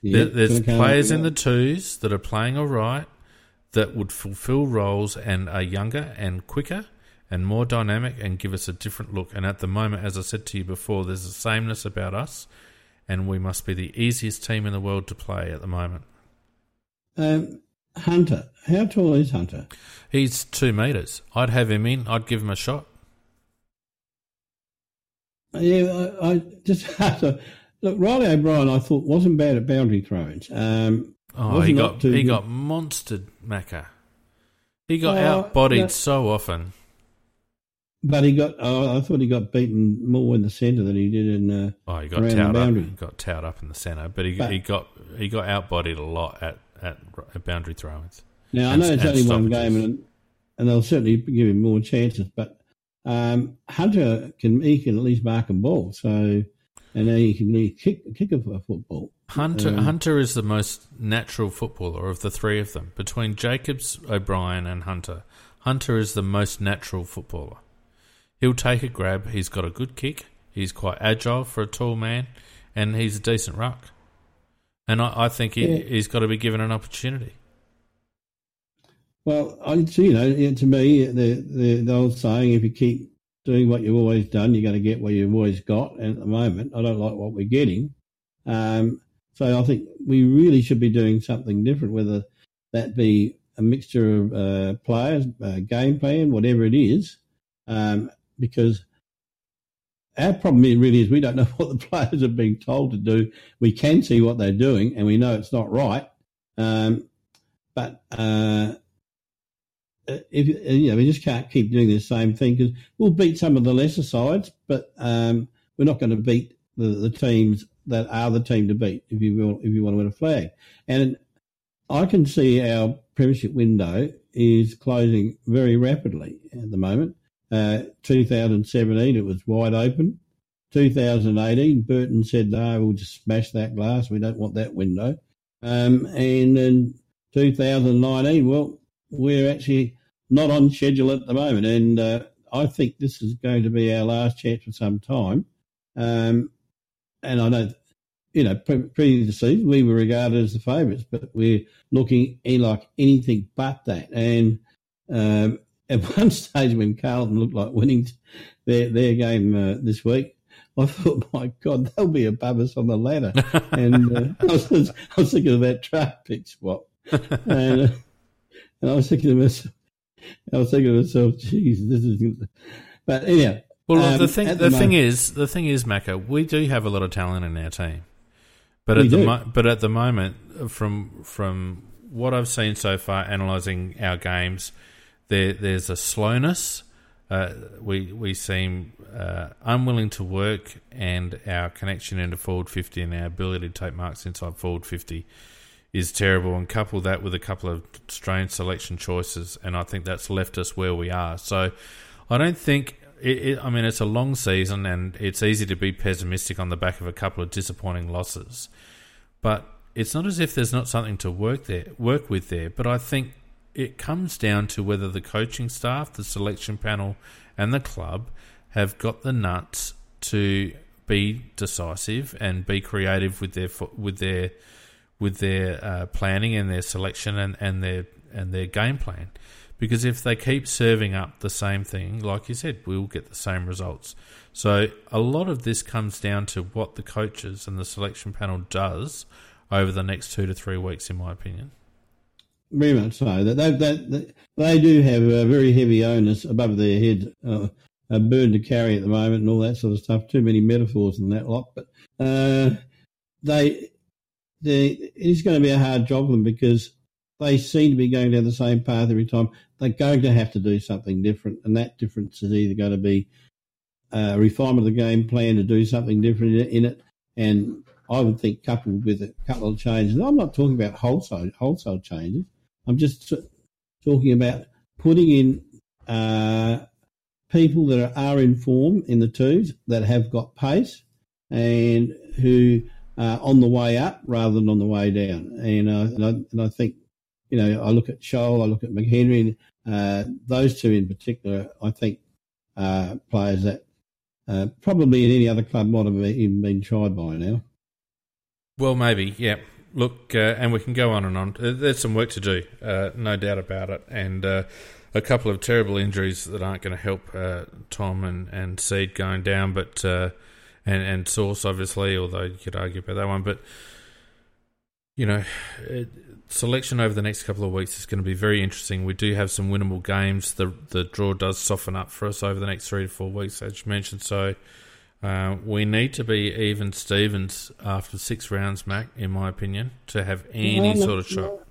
Yeah, there, there's players in the twos that are playing all right that would fulfill roles and are younger and quicker and more dynamic and give us a different look. And at the moment, as I said to you before, there's a sameness about us, and we must be the easiest team in the world to play at the moment. Um, Hunter, how tall is Hunter? He's two metres. I'd have him in. I'd give him a shot. Yeah, I, I just (laughs) have to look. Reilly O'Brien, I thought wasn't bad at boundary throws. Um, oh, he got he good. got monstered, Macca. He got oh, outbodied no, so often. But he got. Oh, I thought he got beaten more in the centre than he did in. Uh, oh, he got towed up. Got towed up in the centre, but he but, he got he got outbodied a lot at at, at boundary throw-ins. Now and, I know it's only one game, and, and they'll certainly give him more chances. But um, Hunter can he can at least mark a ball, so and he can he kick kick a football. Hunter um, Hunter is the most natural footballer of the three of them. Between Jacobs, O'Brien, and Hunter, Hunter is the most natural footballer. He'll take a grab. He's got a good kick. He's quite agile for a tall man, and he's a decent ruck. And I, I think he, yeah. he's got to be given an opportunity. Well, I, you know, to me, the, the, the old saying, if you keep doing what you've always done, you're going to get what you've always got. And at the moment, I don't like what we're getting. Um, so I think we really should be doing something different, whether that be a mixture of uh, players, uh, game plan, whatever it is, um, because our problem really is we don't know (laughs) what the players are being told to do. We can see what they're doing, and we know it's not right. Um, but uh, if you know, we just can't keep doing the same thing because we'll beat some of the lesser sides, but um, we're not going to beat the, the, teams that are the team to beat. If you will, if you want to win a flag, and I can see our premiership window is closing very rapidly at the moment. Uh, 2017, it was wide open. 2018, Burton said, no, we'll just smash that glass. We don't want that window. Um, and in 2019, well, we're actually not on schedule at the moment. And uh, I think this is going to be our last chance for some time. Um, and I know, you know, pre season, we were regarded as the favourites, but we're looking like anything but that. And um, (laughs) at one stage when Carlton looked like winning their their game uh, this week, I thought, my God, they'll be above us on the ladder. (laughs) and uh, I, was, I was thinking of that draft pick swap, (laughs) and, uh, and I was thinking to myself, I was thinking to myself, geez, this is. But anyhow. Well, um, the thing the, the thing is the thing is, Macca, we do have a lot of talent in our team, but at the mo- but at the moment, from from what I've seen so far, analysing our games, there there's a slowness, uh, we we seem uh, unwilling to work, and our connection into forward fifty and our ability to take marks inside forward fifty is terrible. And couple that with a couple of strange selection choices, and I think that's left us where we are. So I don't think. It, it, I mean, it's a long season, and it's easy to be pessimistic on the back of a couple of disappointing losses. But it's not as if there's not something to work there, work with there. But I think it comes down to whether the coaching staff, the selection panel, and the club have got the nuts to be decisive and be creative with their with their with their uh, planning and their selection and, and their and their game plan. Because if they keep serving up the same thing, like you said, we'll get the same results. So a lot of this comes down to what the coaches and the selection panel does over the next two to three weeks, in my opinion. Very much so. That they, they, they do have a very heavy onus above their head, uh, a burden to carry at the moment, and all that sort of stuff. Too many metaphors in that lot, but uh, they, they, it is going to be a hard job for them because they seem to be going down the same path every time. They're going to have to do something different, and that difference is either going to be a refinement of the game plan to do something different in it, and I would think coupled with a couple of changes. I'm not talking about wholesale wholesale changes. I'm just talking about putting in uh, people that are in form in the twos that have got pace and who are on the way up rather than on the way down. And, uh, and, I, and I think, you know, I look at Sholl, I look at McHenry, uh, those two in particular, I think uh, players that uh, probably in any other club might have even been tried by now. Well, maybe, yeah look, uh, and we can go on and on. There's some work to do, uh, no doubt about it, and uh, a couple of terrible injuries that aren't going to help uh, Tom and, and Seed going down, but uh, and and Source obviously, although you could argue about that one, but you know, it, selection over the next couple of weeks is going to be very interesting. We do have some winnable games. The the draw does soften up for us over the next three to four weeks, as you mentioned. So uh, we need to be even Stevens after six rounds, Mac, in my opinion, to have any no, sort of shot. No.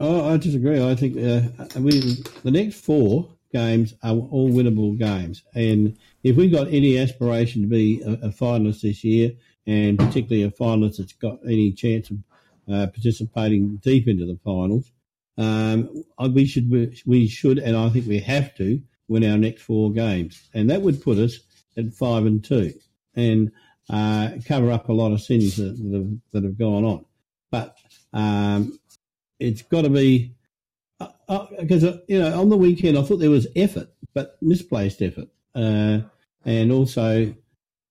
Oh, I disagree. I think uh, we the next four games are all winnable games, and if we've got any aspiration to be a, a finalist this year, and particularly a finalist that's got any chance of uh, participating deep into the finals, um, we should we should, and I think we have to win our next four games, and that would put us at five and two, and uh, cover up a lot of sins that, that, have, that have gone on. But um, it's got to be because uh, uh, you know on the weekend I thought there was effort, but misplaced effort, uh, and also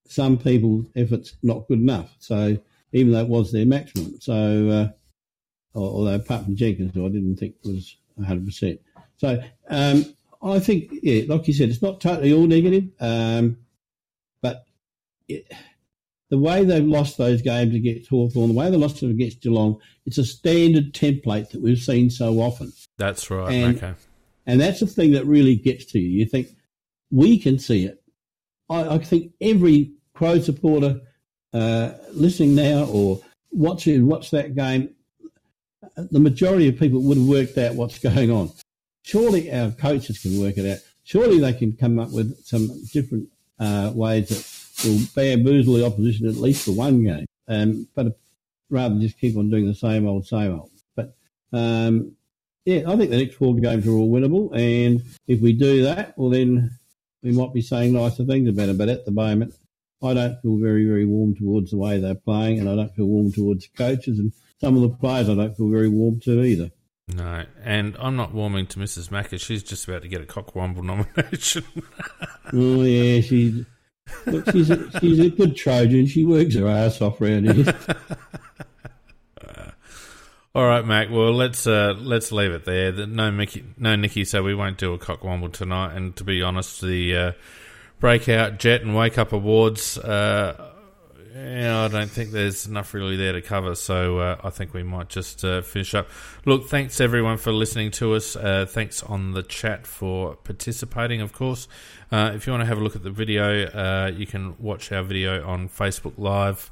some people's efforts not good enough. So even though it was their maximum, so uh, although apart from Jenkins, who I didn't think was 100. percent So um, I think, yeah, like you said, it's not totally all negative. Um, it, the way they've lost those games against Hawthorn, the way they lost them against Geelong, it's a standard template that we've seen so often. That's right. And, okay. And that's the thing that really gets to you. You think, we can see it. I, I think every Crow supporter uh, listening now or watching watch that game, the majority of people would have worked out what's (laughs) going on. Surely our coaches can work it out. Surely they can come up with some different uh, ways that will bamboozle the opposition at least for one game, um, but rather than just keep on doing the same old, same old. But um, yeah, I think the next four games are all winnable, and if we do that, well then we might be saying nicer things about it. But at the moment, I don't feel very, very warm towards the way they're playing, and I don't feel warm towards the coaches, and some of the players I don't feel very warm to either. No, and I'm not warming to Mrs. Macker. She's just about to get a Cockwomble nomination. (laughs) oh yeah, she's she's a, she's a good Trojan. She works her ass off around here. (laughs) all right, Mac. Well, let's uh, let's leave it there. No, Mickey, no, Nikki. So we won't do a Cockwomble tonight. And to be honest, the uh, breakout Jet and Wake Up Awards. Uh, yeah, I don't think there's enough really there to cover, so uh, I think we might just uh, finish up. Look, thanks everyone for listening to us. Uh, thanks on the chat for participating, of course. Uh, if you want to have a look at the video, uh, you can watch our video on Facebook Live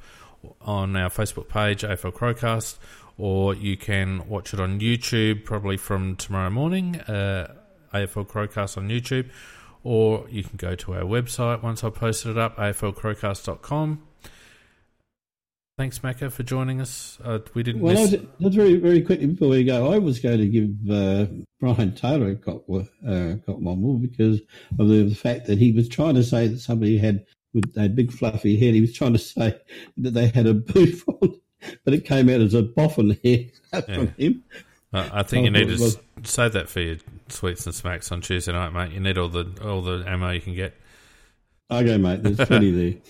on our Facebook page, AFL Crowcast, or you can watch it on YouTube probably from tomorrow morning, uh, AFL Crowcast on YouTube or you can go to our website once I've posted it up, aflcrowcast.com. Thanks, Macca, for joining us. Uh, we didn't Well, miss... I was, just very, very quickly before we go, I was going to give uh, Brian Taylor a cop, uh, cop one because of the, the fact that he was trying to say that somebody had with a big fluffy head. He was trying to say that they had a booth on, but it came out as a boffin hair (laughs) from him. Uh, I think you need to it was- s- save that for your sweets and smacks on Tuesday night, mate. You need all the all the ammo you can get. Okay, mate, there's plenty (laughs) there.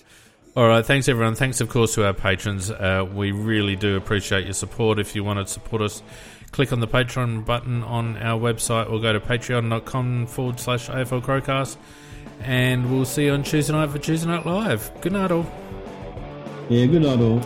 All right, thanks everyone. Thanks, of course, to our patrons. Uh, we really do appreciate your support. If you want to support us, click on the Patreon button on our website or go to patreon.com forward slash AFL Crowcast. And we'll see you on Tuesday night for Tuesday Night Live. Good night, all. Yeah, good night all.